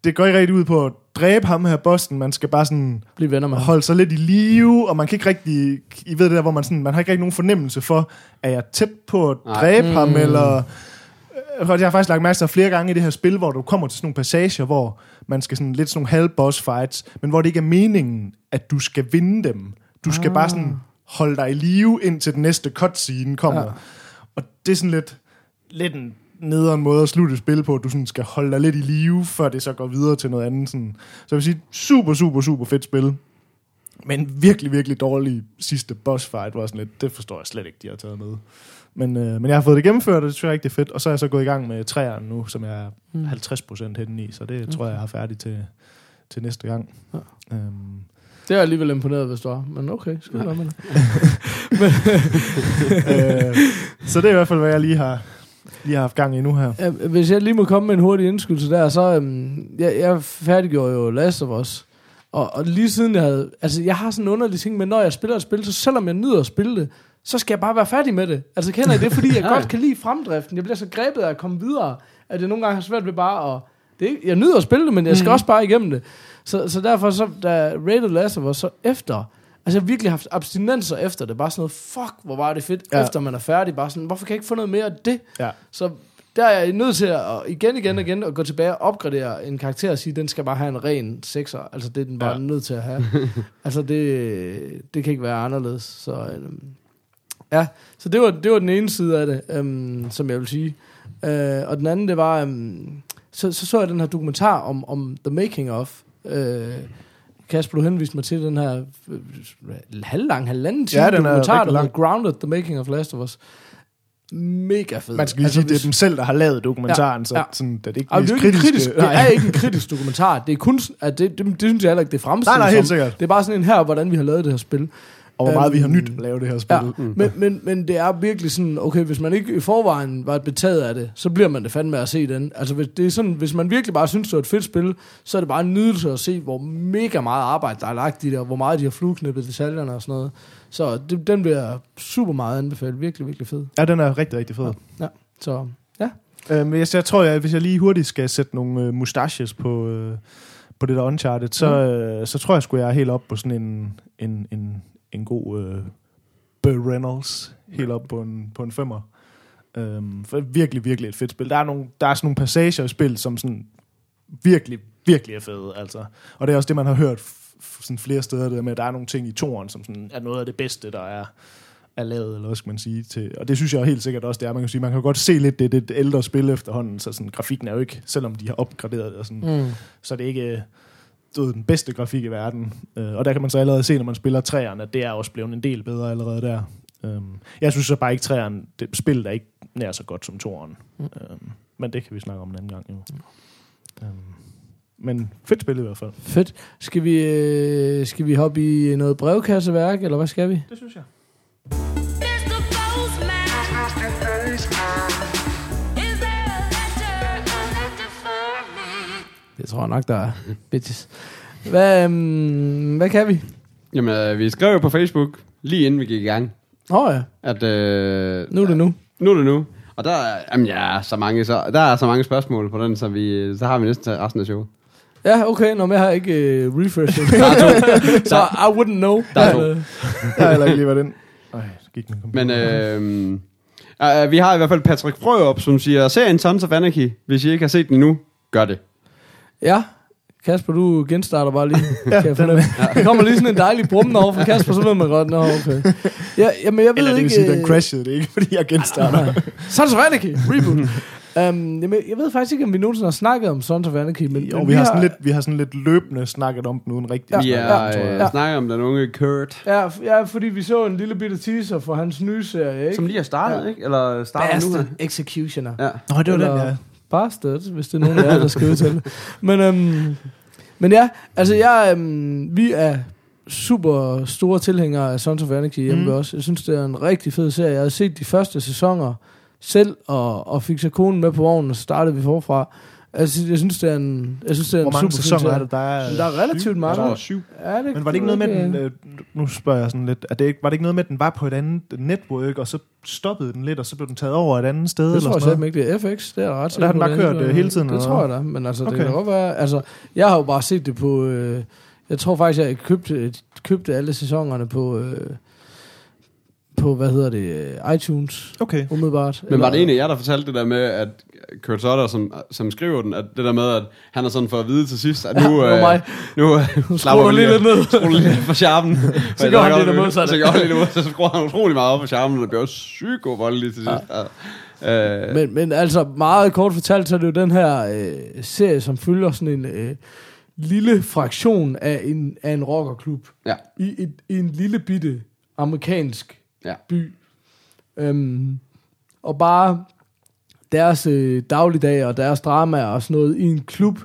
det går ikke rigtig ud på at dræbe ham her bossen, man skal bare sådan Bliv venner med ham. holde sig lidt i live, og man kan ikke rigtig, I ved det der, hvor man sådan, man har ikke rigtig nogen fornemmelse for, er jeg tæt på at Nej. dræbe Mm. ham, eller... Øh, Jeg har faktisk lagt mærke til flere gange i det her spil, hvor du kommer til sådan nogle passager, hvor man skal sådan lidt sådan nogle halv boss fights, men hvor det ikke er meningen, at du skal vinde dem. Du skal Ah. bare sådan holde dig i live, indtil den næste cutscene kommer. Ja. Og det er sådan lidt, lidt en nederen måde at slutte et spil på, at du sådan skal holde dig lidt i live, før det så går videre til noget andet. Sådan. Så jeg vil sige, super, super, super fedt spil. Men virkelig, virkelig dårlig sidste boss fight var sådan lidt, det forstår jeg slet ikke, de har taget med. Men, øh, men jeg har fået det gennemført, og det synes jeg rigtig fedt. Og så er jeg så gået i gang med træerne nu, som jeg er Mm. 50% henne i, så det okay. tror jeg, jeg har færdigt til, til næste gang. Ja. Øhm, Det er jeg alligevel imponeret, hvis du er. Men okay, skal være med det. [LAUGHS] [LAUGHS] øh, så det er i hvert fald, hvad jeg lige har, lige har haft gang i nu her. Ja, hvis jeg lige må komme med en hurtig indskydelse der, så øhm, jeg, jeg færdiggjorde jo Last of Us. Og, og lige siden jeg havde... Altså, jeg har sådan en underlig ting med, når jeg spiller et spil, så selvom jeg nyder at spille det, så skal jeg bare være færdig med det. Altså, kender I det? Fordi jeg [LAUGHS] godt kan lide fremdriften. Jeg bliver så grebet af at komme videre, at jeg nogle gange har svært ved bare at... Det er, jeg nyder at spille det, men jeg skal Mhm. også bare igennem det. Så, så derfor, så, da Rated Last of Us, så efter... Altså, jeg har virkelig haft abstinenser efter det. Bare sådan noget, fuck, hvor var det fedt, Ja. efter man er færdig. Bare sådan, hvorfor kan jeg ikke få noget mere af det? Ja. Så der er jeg nødt til at igen, igen og igen at gå tilbage og opgradere en karakter og sige, den skal bare have en ren sekser. Altså det er den bare ja. nødt til at have. [LAUGHS] altså det, det kan ikke være anderledes. Så, øhm, ja, så det var, det var den ene side af det, øhm, som jeg vil sige. Øh, og den anden, det var, øhm, så, så så jeg den her dokumentar om, om The Making of. Øh, Kasper, du henviste mig til den her øh, halvlang, halvanden time Ja, den er dokumentar, der hedder Grounded, The Making of Last of Us. Mega fed. Man skal lige altså, sige, det er hvis- dem selv, der har lavet dokumentaren, ja, så ja. sådan, det er ikke Ej, men mest det er, ikke en kritiske. kritisk, det er ikke en kritisk dokumentar. Det er kun, at det, det, det, synes jeg heller ikke, det fremstilles Nej, nej, helt sikkert. Det er bare sådan en her, hvordan vi har lavet det her spil. Og hvor meget vi har Øhm, nyt at lave det her spil. Ja, men, men, men det er virkelig sådan, okay, hvis man ikke i forvejen var betaget af det, så bliver man det fandme at se den. Altså, hvis, det er sådan, hvis man virkelig bare synes, det er et fedt spil, så er det bare en nydelse at se, hvor mega meget arbejde, der er lagt i det, og hvor meget de har flueknippet detaljerne og sådan noget. Så det, den bliver super meget anbefalet. Virkelig, virkelig fed. Ja, den er rigtig, rigtig fed. Ja, så ja. Øh, men jeg, jeg tror, jeg, hvis jeg lige hurtigt skal sætte nogle øh, mustaches på, øh, på det der Uncharted, så, øh, så tror jeg sgu, jeg er helt op på sådan en, en, en, en god øh, Burt Reynolds. Helt op på en, på en femmer. Øhm, for virkelig, virkelig et fedt spil. Der er, nogle, der er sådan nogle passager i spillet, som sådan virkelig, virkelig er fede. Altså. Og det er også det, man har hørt sådan flere steder, det med, at der er nogle ting i toren, som sådan er noget af det bedste, der er, er lavet, eller hvad skal man sige. Til, og det synes jeg helt sikkert også, det er. Man kan sige, man kan godt se lidt, det er et ældre spil efterhånden, så sådan, grafikken er jo ikke, selvom de har opgraderet det, og sådan, Mm. så er det ikke øh, du ved, den bedste grafik i verden. Øh, og der kan man så allerede se, når man spiller træerne, at det er også blevet en del bedre allerede der. Øhm, jeg synes så bare ikke, træerne, det spillet er ikke nær så godt som toeren. Mm. Øhm, men det kan vi snakke om en anden gang. Jo. Øhm, men fedt spil i hvert fald. Fedt. Skal vi, øh, skal vi hoppe i noget brevkasseværk, eller hvad skal vi? Det synes jeg. Mr. Postman. Det tror jeg nok, der er. Bitches. Hvad, øhm, hvad kan vi? Jamen, øh, vi skrev jo på Facebook, lige inden vi gik i gang, Åh oh, ja, at... Øh, nu er det nu. Nu er det nu. Og der er, jamen, ja, så mange, så, der er så mange spørgsmål på den, så, vi, så har vi næsten til resten af showet. Ja, okay, når jeg har ikke øh, refreshet. [LAUGHS] så I wouldn't know. Der er to. Men, øh, [LAUGHS] Jeg har heller ikke lige været ind. Ej, så gik min computer. Men øh, øh, vi har i hvert fald Patrick Frøop, som siger, serien Sons of Anarchy, hvis I ikke har set den endnu, gør det. Ja, Kasper, du genstarter bare lige. Ja, [LAUGHS] kan jeg den fornemme. [LAUGHS] Der kommer lige sådan en dejlig brummen over fra Kasper, så ved man godt, nå, okay. Ja, jamen, jeg ved Eller det ikke... vil sige, øh, den crashede det, ikke fordi jeg genstarter. Sons of Anarchy, reboot. um, jamen, jeg ved faktisk ikke, om vi nogensinde har snakket om Sons of Anarchy, men, Jo, men vi har, sådan lidt, vi har sådan lidt løbende snakket om den uden rigtig. Ja, at Vi snakke er, om den, tror jeg. øh, Ja. snakker om den unge Kurt, Ja, ja, fordi vi så en lille bitte teaser for hans nye serie, ikke? som lige har startet, Ja. ikke? Eller starter nu. Bastard her. Executioner. Ja. Nå, det var den, Eller- ja. Bastard, hvis det er nogen af jer, der skal udtale. Men, øhm, men ja, altså jeg, øhm, vi er super store tilhængere af Sons of Anarchy hjemme Mm. os. Jeg synes, det er en rigtig fed serie. Jeg har set de første sæsoner selv, og, og fik så konen med på vognen, og så startede vi forfra. Altså, jeg synes, det er en, jeg synes, det er Hvor en mange super sæsoner er det? Der er, Der er relativt syv, mange. tror jeg. syv. Ja, det, Men var det ikke noget med den, øh, øh, nu spørger jeg sådan lidt, er det ikke, var det ikke noget med, at den var på et andet network, og så stoppede den lidt, og så blev den taget over et andet sted? Det eller tror jeg sådan selv ikke, det er FX. Det er jeg ret der har den bare kørt, det øh, hele tiden, Det eller tror jeg da, men altså, det Okay. kan da godt være. Altså, jeg har jo bare set det på... Øh, jeg tror faktisk, jeg købte, købte alle sæsonerne på... Øh, på, hvad hedder det, øh, iTunes, Okay. umiddelbart. Men var det en af jer, der fortalte det der med, at Kurt Sutter, som, som skriver den, at det der med, at han er sådan for at vide til sidst, at nu, Ja, det var mig. nu øh, slapper vi lige lidt ned. [LAUGHS] skruer lige lidt for charmen. [LAUGHS] Så gør han lige det modsatte. Så gør han lige det modsatte, så skruer han utrolig meget op for charmen, og det bliver også sygt god voldelig til sidst. Ja. Øh, Men, men altså, meget kort fortalt, så er det jo den her øh, serie, som følger sådan en øh, lille fraktion af en, af en rockerklub ja. i, et, i en lille bitte amerikansk Ja. by. Øhm, og bare deres øh, dagligdag og deres drama og sådan noget i en klub,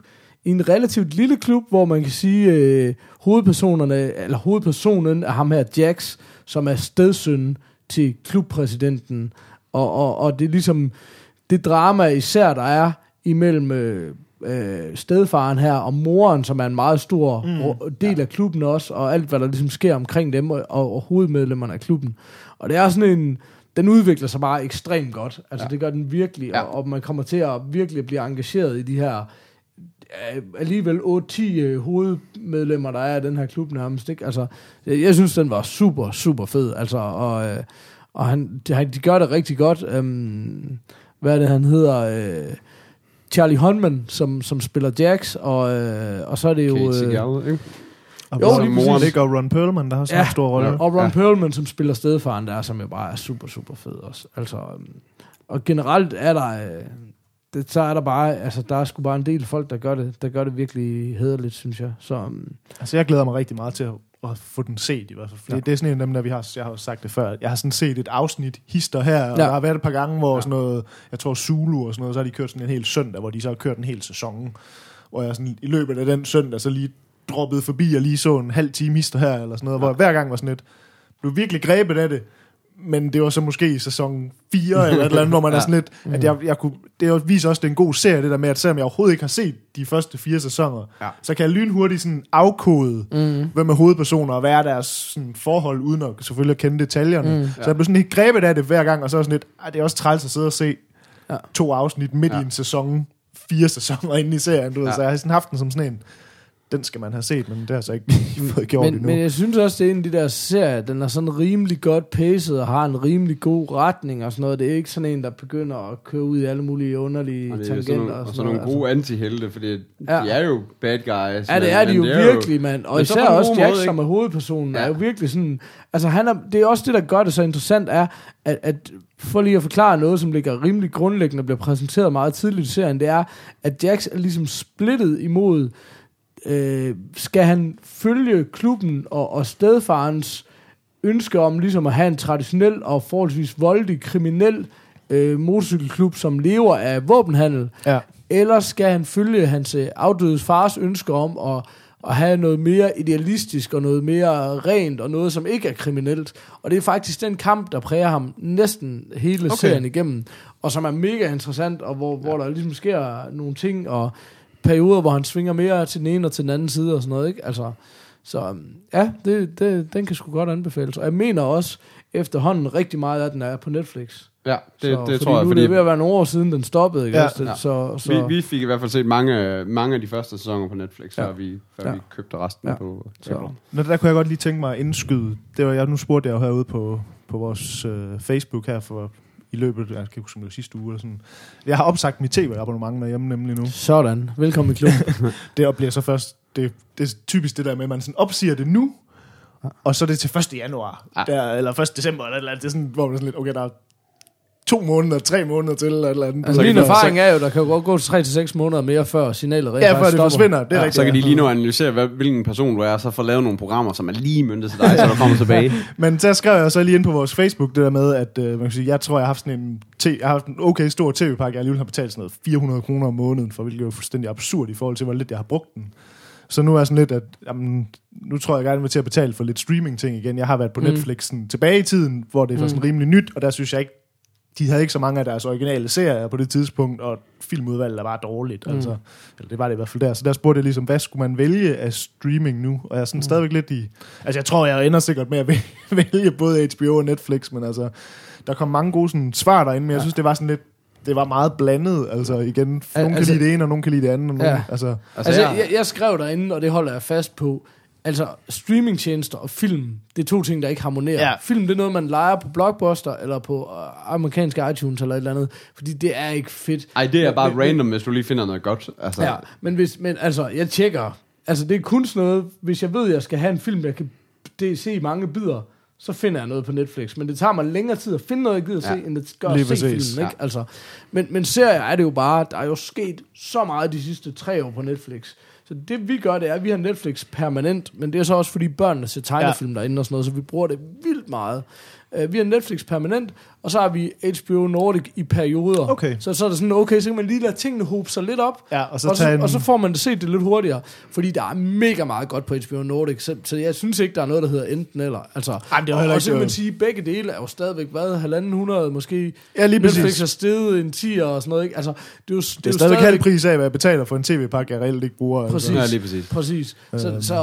i en relativt lille klub, hvor man kan sige, øh, hovedpersonerne, eller hovedpersonen er ham her, Jax, som er stedsøn til klubpræsidenten. Og, og, og det er ligesom det drama især, der er imellem øh, øh, stedfaren her og moren, som er en meget stor mm. del af klubben også, og alt, hvad der ligesom sker omkring dem og, og, hovedmedlemmerne af klubben. Og det er sådan en... Den udvikler sig bare ekstremt godt. Altså, ja. det gør den virkelig, Ja. og, og man kommer til at virkelig blive engageret i de her øh, alligevel 8-10 øh, hovedmedlemmer, der er i den her klub nærmest. Ikke? Altså, jeg, synes, den var super, super fed. Altså, og, øh, og han, de, de gør det rigtig godt. Øhm, hvad er det, han hedder? Øh, Charlie Hunman, som, som spiller Jax, og, øh, og så er det jo... Kate Øh, Seagal, ikke? Og Jo, lige moren præcis. ikke, og Ron Perlman, der har også Ja. en stor rolle. Ja. og Ron Ja. ja. Perlman, som spiller stedfaren der, som jo bare er super, super fed også. Altså, øhm, og generelt er der, øh, det, så er der bare, altså der er sgu bare en del folk, der gør det, der gør det virkelig hederligt, synes jeg. Så øhm, Altså, jeg glæder mig rigtig meget til at, at få den set i hvert fald. Fordi Ja. det er sådan en af dem, der vi har, jeg har sagt det før, jeg har sådan set et afsnit hister her, og Ja. der har været et par gange, hvor ja. sådan noget, jeg tror Zulu og sådan noget, så har de kørt sådan en hel søndag, hvor de så har kørt en hel sæson, hvor jeg sådan i løbet af den søndag, så lige droppede forbi og lige så en halv time hister her, eller sådan noget, ja. hvor hver gang var sådan lidt, blev virkelig grebet af det, men det var så måske i sæson 4 eller et eller andet, hvor man [LAUGHS] ja. er sådan lidt, at jeg, jeg kunne, det viser også, det er en god serie, det der med, at selvom jeg overhovedet ikke har set de første fire sæsoner, Ja. så kan jeg lynhurtigt sådan afkode, mm. hvem er hovedpersoner, og hvad er deres sådan, forhold, uden at selvfølgelig at kende detaljerne. Mm. Så jeg blev sådan helt grebet af det hver gang, og så er sådan lidt, "Ej, det er også træls at sidde og se ja. to afsnit midt ja. i en sæson, fire sæsoner inde i serien, du ja. ved, så jeg har sådan haft den som sådan en, den skal man have set, men det har jeg så ikke [LAUGHS] fået gjort Men, endnu. men jeg synes også, det er en af de der serier, den er sådan rimelig godt paced og har en rimelig god retning og sådan noget. Det er ikke sådan en, der begynder at køre ud i alle mulige underlige Og det er tangenter sådan nogle, og og sådan nogle noget. gode antihelte, fordi Ja. de er jo bad guys. Altså, ja, det er de jo det virkelig, mand. Og men så især også Jack, måde, som er hovedpersonen, ja. er jo virkelig sådan... Altså, han er, det er også det, der gør det så interessant, er, at, at for lige at forklare noget, som ligger rimelig grundlæggende og bliver præsenteret meget tidligt i serien, det er, at Jax er ligesom splittet imod, øh, skal han følge klubben og, og stedfarens ønske om ligesom at have en traditionel og forholdsvis voldelig kriminel øh, motorcykelklub, som lever af våbenhandel, Ja. eller skal han følge hans øh, afdødes fars ønske om at, at have noget mere idealistisk og noget mere rent og noget, som ikke er kriminelt. Og det er faktisk den kamp, der præger ham næsten hele Okay. serien igennem, og som er mega interessant, og hvor, hvor der ligesom sker nogle ting, og perioder, hvor han svinger mere til den ene og til den anden side og sådan noget, ikke? Altså, så øhm, ja, det, det, den kan sgu godt anbefales. Og jeg mener også, efterhånden rigtig meget af den er på Netflix. Ja, det, så, det fordi tror jeg, nu fordi er det ved at være nogle år siden, den stoppede, ikke? Ja. Det- Ja. Så, så, vi, vi fik i hvert fald set mange, mange af de første sæsoner på Netflix, Ja. før, vi, før Ja. vi købte resten Ja. på så. Nå, der kunne jeg godt lige tænke mig at indskyde. Det var jeg, nu spurgte jeg jo herude på, på vores øh, Facebook her for i løbet, jeg kan huske, sidste uge eller sådan. Jeg har opsagt mit tv-abonnement derhjemme nemlig nu. Sådan. Velkommen i klubben. [LAUGHS] Det bliver så først, det, det er typisk det der med, at man sådan opsiger det nu, og så er det til 1. januar, Ja. der, eller 1. december, eller eller. Det er sådan, hvor man er sådan lidt, okay, der er to måneder, tre måneder til, eller eller andet. altså, min erfaring er jo, der kan jo godt gå til 3-6 måneder mere, før signalet rent Ja, før det stopper. forsvinder, det er Ja, rigtigt. så kan de lige nu analysere, hvad, hvilken person du er, og så få lavet nogle programmer, som er lige myndet til dig, så du kommer tilbage. [LAUGHS] Men så skrev jeg så lige ind på vores Facebook, det der med, at øh, man kan sige, jeg tror, jeg har haft sådan en, te, jeg har haft en okay stor tv-pakke, jeg alligevel har betalt sådan noget 400 kroner om måneden, for hvilket er jo fuldstændig absurd i forhold til, hvor lidt jeg har brugt den. Så nu er jeg sådan lidt, at jamen, nu tror jeg gerne vil til at betale for lidt streaming-ting igen. Jeg har været på Mm. Netflix sådan, tilbage i tiden, hvor det var sådan Mm. rimelig nyt, og der synes jeg ikke, de havde ikke så mange af deres originale serier på det tidspunkt, og filmudvalget bare dårligt. Mm. Altså, eller det var det i hvert fald der. Så der spurgte jeg ligesom, hvad skulle man vælge af streaming nu? Og jeg er sådan Mm. stadigvæk lidt i... Altså jeg tror, jeg ender sikkert med at væ- [LAUGHS] vælge både HBO og Netflix, men altså, der kom mange gode sådan, svar derinde, men jeg Ja. synes, det var sådan lidt... Det var meget blandet, altså igen. Nogen Al- kan altså- lide det ene, og nogen kan lide det andet. Og nogen, Ja. altså, Altså, Altså, jeg, jeg, jeg skrev derinde, og det holder jeg fast på, altså streamingtjenester og film, det er to ting, der ikke harmonerer. Ja. Film, det er noget, man leger på Blockbuster, eller på uh, amerikanske iTunes, eller et eller andet, fordi det er ikke fedt. ej, det er bare Men- men- random, hvis du lige finder noget godt. Altså, Ja, men, hvis, men altså, jeg tjekker, altså det er kun sådan noget, hvis jeg ved, at jeg skal have en film, jeg kan det, se i mange bidder, så finder jeg noget på Netflix. Men det tager mig længere tid at finde noget, jeg gider Ja. ja. se, end det gør Lige at se præcis. filmen. Ikke? Altså, men, men serier er det jo bare, der er jo sket så meget de sidste tre år på Netflix. Så det vi gør, det er, at vi har Netflix permanent, men det er så også fordi børnene ser tegnefilm ja. derinde og sådan noget, så vi bruger det vildt meget. Uh, vi har Netflix permanent, og så har vi HBO Nordic i perioder. Okay. Så, så er det sådan, okay, så kan man lige lade tingene hobe sig lidt op, ja, og så, og, så, en, og så får man det set det lidt hurtigere, fordi der er mega meget godt på HBO Nordic, så, så jeg synes ikke, der er noget, der hedder enten eller. Altså, Ej, det er jo og, så kan man sige, at begge dele er jo stadigvæk, hvad, halvanden hundrede måske. Ja, lige Netflix præcis. er steget en 10 og sådan noget, ikke? Altså, det er jo, det Det er stadigvæk halv pris af, hvad jeg betaler for en tv-pakke, jeg reelt ikke bruger. Præcis. ja, lige præcis. Præcis. Så, Øhm. så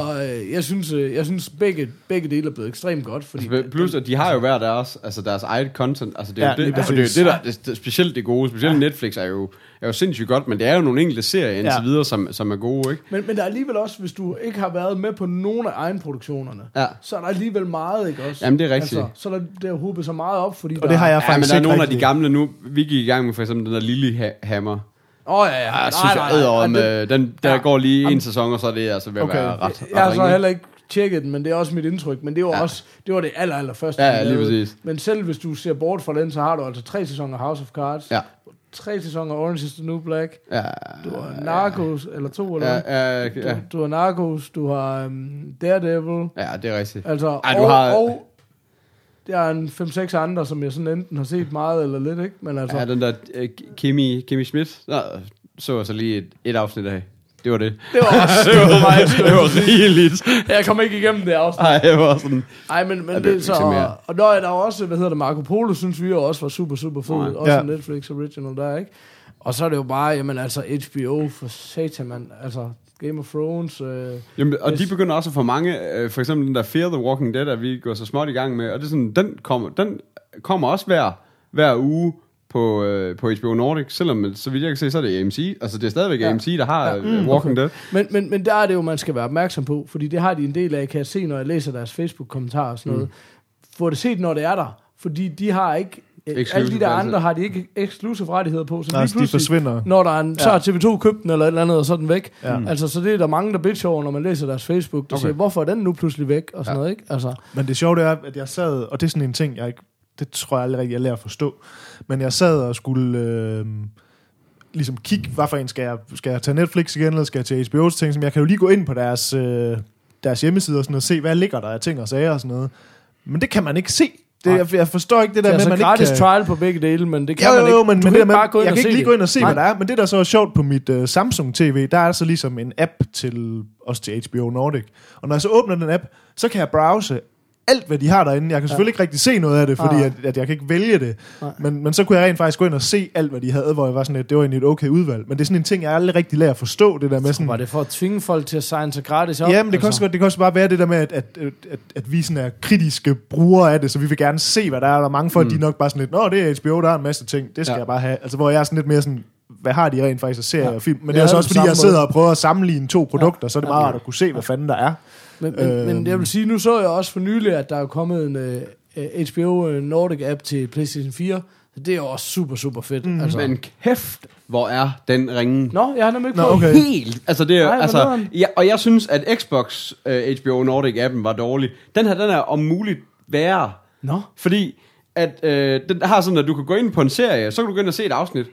øh, jeg synes, øh, jeg synes begge, begge dele er blevet ekstremt godt. Fordi Altså, plus, at de har jo hver deres, altså deres eget content. Altså, det er Ja, jo det, altså, det, er jo det, der, det, det, specielt det gode. Specielt Netflix er jo, er jo sindssygt godt, men det er jo nogle enkelte serier indtil Ja. videre, som, som er gode, ikke? Men, men der er alligevel også, hvis du ikke har været med på nogen af egenproduktionerne, Ja. så er der alligevel meget, ikke også? Jamen, det er rigtigt. Altså, så er der, der hobet så meget op, fordi Og det har jeg Ja, men faktisk der er nogle af de gamle nu. Vi gik i gang med for eksempel den der Lille Hammer. Åh, oh, ja, ja. Jeg synes, jeg æder om, øh, den, der Ja. går lige en Jamen- sæson, og så er det altså ved at Okay. være ret, ret Jeg har så heller ikke tjekket den, men det er også mit indtryk. Men det var Ja. også det, var det aller, aller første. Ja, ja, lige præcis. Men selv hvis du ser bort fra den, så har du altså tre sæsoner House of Cards. Ja. Tre sæsoner Orange is the New Black. Ja, Du har Narcos, eller to, eller ja, ja, ja, Du, du har Narcos, du har um, Daredevil. ja, det er rigtigt. Altså, Ej, du og, har- og der er en 5-6 andre, som jeg sådan enten har set meget eller lidt, ikke? Men altså, Ja, den der uh, Kimi, Kimi Schmidt, så jeg så lige et, et afsnit af. Det var det. det var også [LAUGHS] det var mig. det var rigeligt. Jeg kom ikke igennem det afsnit. Ej, det var sådan... Nej, men, men Ja, det det, så... mere. Og der er der også, hvad hedder det, Marco Polo, synes vi jo også var super, super fed. Nej. Også Ja. Netflix original der, ikke? Og så er det jo bare, jamen altså, HBO for satan, man. Altså, Game of Thrones. Øh, Jamen, og de begynder også at få mange, øh, for eksempel den der Fear the Walking Dead, at vi går så småt i gang med, og det er sådan, den kommer, den kommer også hver, hver uge på, øh, på HBO Nordic, selvom, så vidt jeg kan se, så er det AMC. Altså, det er stadigvæk Ja. AMC, der har Ja, ja. mm, mm, Walking Dead. Men, men, men der er det jo, man skal være opmærksom på, fordi det har de en del af, kan jeg se, når jeg læser deres Facebook-kommentarer og sådan noget. Få det set, når det er der, fordi de har ikke... øh, Exclusive Alle de der andre har de ikke exclusive rettigheder på, så Nej, lige så de forsvinder. når der er en, så har TV2 købt den eller et eller andet, og så er den væk. Ja. Altså, så det er der mange, der bitcher over, når man læser deres Facebook. Der okay. Okay. siger, hvorfor er den nu pludselig væk? Og sådan ja. noget, ikke? Altså, Men det sjove det er, at jeg sad, og det er sådan en ting, jeg ikke, det tror jeg aldrig jeg lærer at forstå. Men jeg sad og skulle øh, ligesom kigge, hvad for en skal jeg, skal jeg tage Netflix igen, eller skal jeg til HBO's ting, som jeg kan jo lige gå ind på deres, øh, deres hjemmeside og sådan noget, se, hvad ligger der af ting og sager og sådan noget. Men det kan man ikke se. Det, jeg, jeg forstår ikke det det der er med, altså man gratis ikke kan... trial på begge dele, men det kan Jo, man jo, ikke. jo, men, du men kan det ikke med, bare gå ind jeg og kan ikke lige det. gå ind og se, Nej. hvad der er, men det der så er sjovt på mit uh, Samsung TV, der er så ligesom en app til os til HBO Nordic. Og når jeg så åbner den app, så kan jeg browse alt, hvad de har derinde. Jeg kan selvfølgelig ikke rigtig se noget af det, fordi Nej. at, at jeg kan ikke vælge det. Nej. Men, men så kunne jeg rent faktisk gå ind og se alt, hvad de havde, hvor jeg var sådan, at det var egentlig et okay udvalg. Men det er sådan en ting, jeg aldrig rigtig lærer at forstå, det der med sådan... Var det for at tvinge folk til at signe sig gratis op? Ja, men det kan, altså. også, godt- det kan også bare være det der med, at, at, at, at, at vi sådan er kritiske brugere af det, så vi vil gerne se, hvad der er. Der er mange folk, mm. de er nok bare sådan lidt, nå, det er HBO, der er en masse ting, det skal ja. Ja. jeg bare have. Altså, hvor jeg er sådan lidt mere sådan, hvad har de rent faktisk af serier Ja. og film? Men det er havde så det også, fordi jeg sidder måde. og prøver at sammenligne to produkter, så er det Ja. meget rart at kunne se, hvad fanden der er. Men, men, Øhm. men jeg vil sige, nu så jeg også for nylig, at der er kommet en uh, HBO Nordic app til PlayStation 4. Så det er også super, super fedt. Mm. Altså. Men kæft, hvor er den ringen Nå, jeg har nemlig ikke Nå, okay. helt. Altså, det er, Nej, altså, ja, og jeg synes, at Xbox uh, HBO Nordic-appen var dårlig. Den her, den er om muligt værre. Nå. Fordi at øh, den har sådan, at du kan gå ind på en serie, så kan du gå ind og se et afsnit.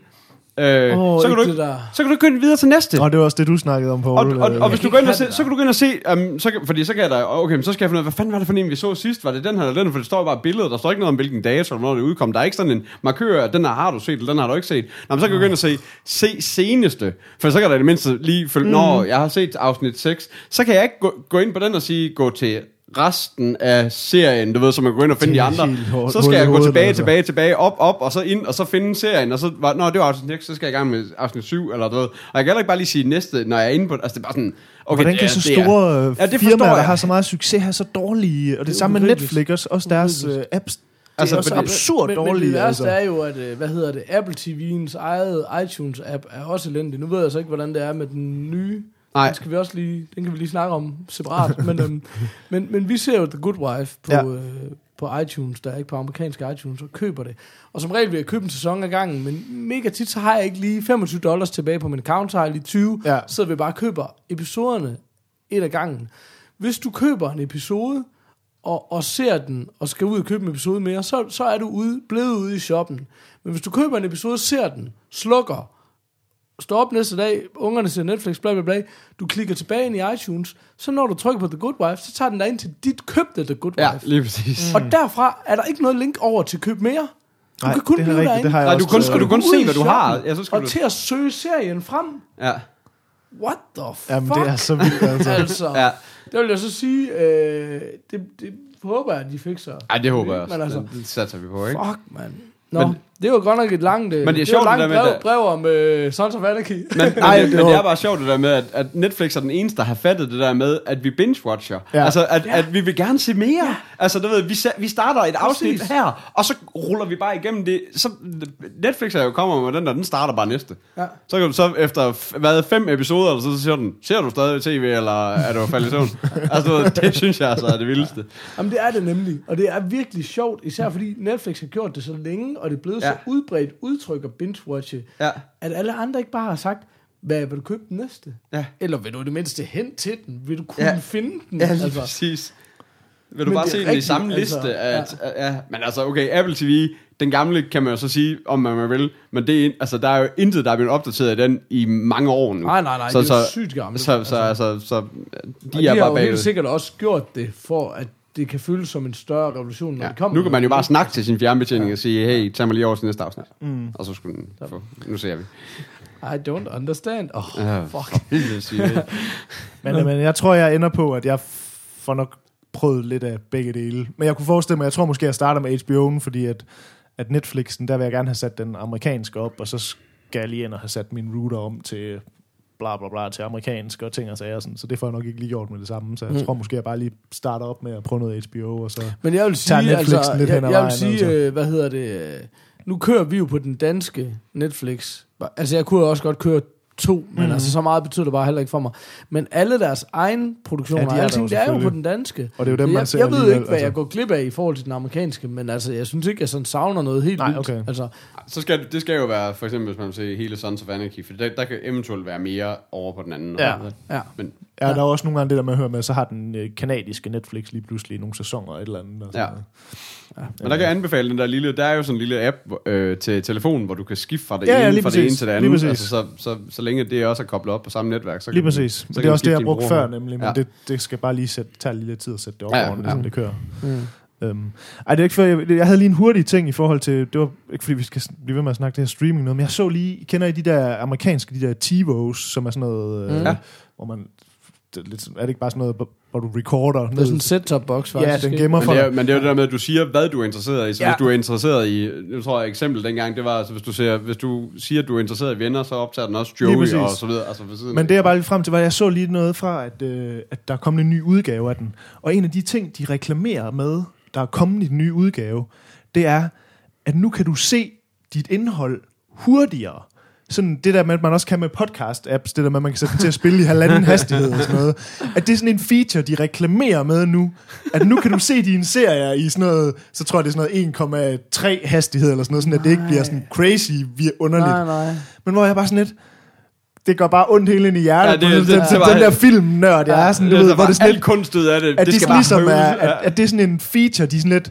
Øh, Åh, så, kan ikke du der. så kan du gå ind videre til næste. Og det var også det, du snakkede om, Og, Poul. og, og, hvis du går ind ikke og se, så kan du gå ind og se, um, så kan, fordi så kan jeg da, okay, men så skal jeg finde ud af, hvad fanden var det for en, vi så sidst? Var det den her eller den? For det står bare billedet, der står ikke noget om, hvilken dato eller når det udkom. Der er ikke sådan en markør, den her har du set, eller den har du ikke set. Nå, men så kan du gå ind og se, se seneste, for så kan der i det mindste lige følge, mm. når jeg har set afsnit 6, så kan jeg ikke gå, gå ind på den og sige, gå til resten af serien, du ved, så man kan gå ind og finde Det de andre. Så skal jeg gå tilbage, altså. tilbage, tilbage, op, op, og så ind, og så finde serien, og så var, nå, det var afsnit 6, så skal jeg i gang med afsnit 7, eller du ved. Og jeg kan heller ikke bare lige sige næste, når jeg er inde på, altså det er bare sådan, okay, Hvordan det kan så det er- store ja, Ja, det firmaer, der har så meget succes, have så dårlige, og det, er samme med. Netflix, også, også deres uh, apps, det Altså, er også absurd men, dårlige. Men det værste altså. er jo, at, øh, hvad hedder det, Apple TV'ens eget iTunes-app er også elendig. Nu ved jeg så ikke, hvordan det er med den nye. Nej. Den, skal vi også lige, den kan vi lige snakke om separat. men, øhm, [LAUGHS] men, men vi ser jo The Good Wife på, Ja. øh, på iTunes, der er ikke på amerikanske iTunes, og køber det. Og som regel vil jeg købe en sæson ad gangen, men mega tit, så har jeg ikke lige 25 dollars tilbage på min account, så har jeg lige 20, Ja. så vi bare køber episoderne et ad gangen. Hvis du køber en episode, og, og ser den, og skal ud og købe en episode mere, så, så er du ude, blevet ude i shoppen. Men hvis du køber en episode, ser den, slukker, står op næste dag, ungerne ser Netflix, bla bla bla, du klikker tilbage ind i iTunes, så når du trykker på The Good Wife, så tager den dig ind til dit købte The Good Ja, Wife. lige præcis. Og derfra er der ikke noget link over til køb mere. Du Nej, kan kun det blive rigtigt, derinde. det har jeg Nej, du kun, øh, skal du kun Ud se, hvad du har. Ja, så skal og du... til at søge serien frem. Ja. What the fuck? Jamen, det er så vildt, altså. [LAUGHS] altså, Ja. det vil jeg så sige, øh, det, det håber jeg, at de fikser. Ej, det håber jeg også. Men altså, det, det satser vi på, ikke? fuck, mand. Nå, men, det var godt nok et langt, øh, Men det er sjovt, det der med, brev, at- brev om øh, Sons of Anarchy. Men, [LAUGHS] men, Ej, det, men det er bare sjovt det der med, at, at Netflix er den eneste, der har fattet det der med, at vi binge-watcher. Ja. Altså, at, ja. at vi vil gerne se mere. Ja. Altså, du ved, vi, vi starter et afsnit Præcis. her, og så ruller vi bare igennem det. Så, Netflix er jo kommer med den der, den starter bare næste. Ja. Så kan du så efter hvad, fem episoder, eller så, så siger den, ser du stadig tv, eller er du faldet i søvn? [LAUGHS] altså, du ved, det synes jeg altså er det vildeste. Jamen, det er det nemlig. Og det er virkelig sjovt, især fordi Netflix har gjort det så længe, og det er blevet ja. Ja. så udbredt udtryk at binge-watche, Ja. at alle andre ikke bare har sagt, hvad vil du købe den næste? Ja. Eller vil du i det mindste hen til den? Vil du kunne Ja. finde den? Ja, lige altså, altså. præcis. Vil du Men bare se den i samme altså, liste? At, ja. ja. Men altså, okay, Apple TV, den gamle kan man jo så sige, om man vil, men det altså, der er jo intet, der er blevet opdateret i den i mange år nu. Nej, nej, nej, så, det er jo så, sygt gammelt. Så, så, altså, så, de, og de de er har bare jo bagud. helt sikkert også gjort det, for at det kan føles som en større revolution, når Ja. det kommer. Nu kan man jo bare snakke til sin fjernbetjening og sige, hey, tag mig lige over til næste afsnit. Mm. Og så skulle den få, nu ser vi. I don't understand. Oh, Ja, fuck. [LAUGHS] [LAUGHS] Men, men jeg tror, jeg ender på, at jeg får nok prøvet lidt af begge dele. Men jeg kunne forestille mig, jeg tror måske, jeg starter med HBO'en, fordi at, at Netflixen, der vil jeg gerne have sat den amerikanske op, og så skal jeg lige ind og have sat min router om til bla bla bla til amerikansk og ting og sager. Sådan. Så det får jeg nok ikke lige gjort med det samme. Så jeg Mm. tror måske, jeg bare lige starter op med at prøve noget HBO, og så... Men jeg vil sige, Netflixen altså, lidt jeg, hen ad jeg vil sige altså. øh, hvad hedder det, øh, nu kører vi jo på den danske Netflix. Altså, jeg kunne også godt køre to, men mm. altså, så meget betyder det bare heller ikke for mig. Men alle deres egen produktioner, Ja, de er alting, der det er jo på den danske. Og det er jo dem, man jeg, ser jeg ved ikke, hvad altså. jeg går glip af i forhold til den amerikanske, men altså, jeg synes ikke, jeg sådan savner noget helt Nej, vildt. okay. Altså, Så skal, det skal jo være, for eksempel hvis man vil se hele Sons of Anarchy, for der, der kan eventuelt være mere over på den anden. Ja. ja. Men, Ja, der er også nogle gange det der med at høre med, så har den øh, kanadiske Netflix lige pludselig nogle sæsoner og et eller andet. Og sådan Ja. noget. men der kan jeg anbefale den der lille, der er jo sådan en lille app øh, til telefonen, hvor du kan skifte fra det Ja, ja, ene, lige fra det ene til det Lige andet. præcis. Altså, så, så, så, længe det også er koblet op på samme netværk, så Lige kan præcis. så Men kan det er også det, jeg brugte før, nemlig. Men Ja. det, det skal bare lige sætte, tage lidt tid at sætte det op, Ja, ja, ja, ordentligt, ja. så det kører. Mm. Øhm, ej, det er ikke før, jeg, jeg havde lige en hurtig ting i forhold til, det var ikke fordi vi skal blive ved med at snakke det her streaming noget, men jeg så lige, kender I de der amerikanske, de der TiVos, som er sådan noget, øh, Ja. hvor man, lidt, sådan- er det ikke bare sådan noget, hvor hvor du recorder Det er sådan en set-top box, Ja, faktisk. den ikke? gemmer Men for det, er, dig. men det er jo det der med, at du siger, hvad du er interesseret i. Så Ja. ja. hvis du er interesseret i, nu tror jeg et eksempel dengang, det var, altså, hvis du, ser, hvis du siger, at du er interesseret i venner, så optager den også Lige Joey præcis. og så videre. Altså, ved siden Men det jeg bare lige frem til, var, at jeg så lige noget fra, at, øh, at der er kommet en ny udgave af den. Og en af de ting, de reklamerer med, der er kommet i den nye udgave, det er, at nu kan du se dit indhold hurtigere. Sådan det der med, at man også kan med podcast-apps, det der med, at man kan sætte den til at spille i halvanden [LAUGHS] hastighed og sådan noget. At det er sådan en feature, de reklamerer med nu. At nu kan du se dine serier i sådan noget, så tror jeg det er sådan noget 1,3 hastighed eller sådan noget, sådan at det ikke bliver sådan crazy underligt. Nej, nej. Men hvor jeg bare sådan lidt, det går bare ondt hele ind i hjertet. Ja, Ja, det- det, det- den, det den, der filmnørd, jeg er sådan, du det, ved, hvor det er sådan lidt, kunst ud af det. at det, skal det bare ligesom er, høvles. at, at det er sådan en feature, de er sådan lidt,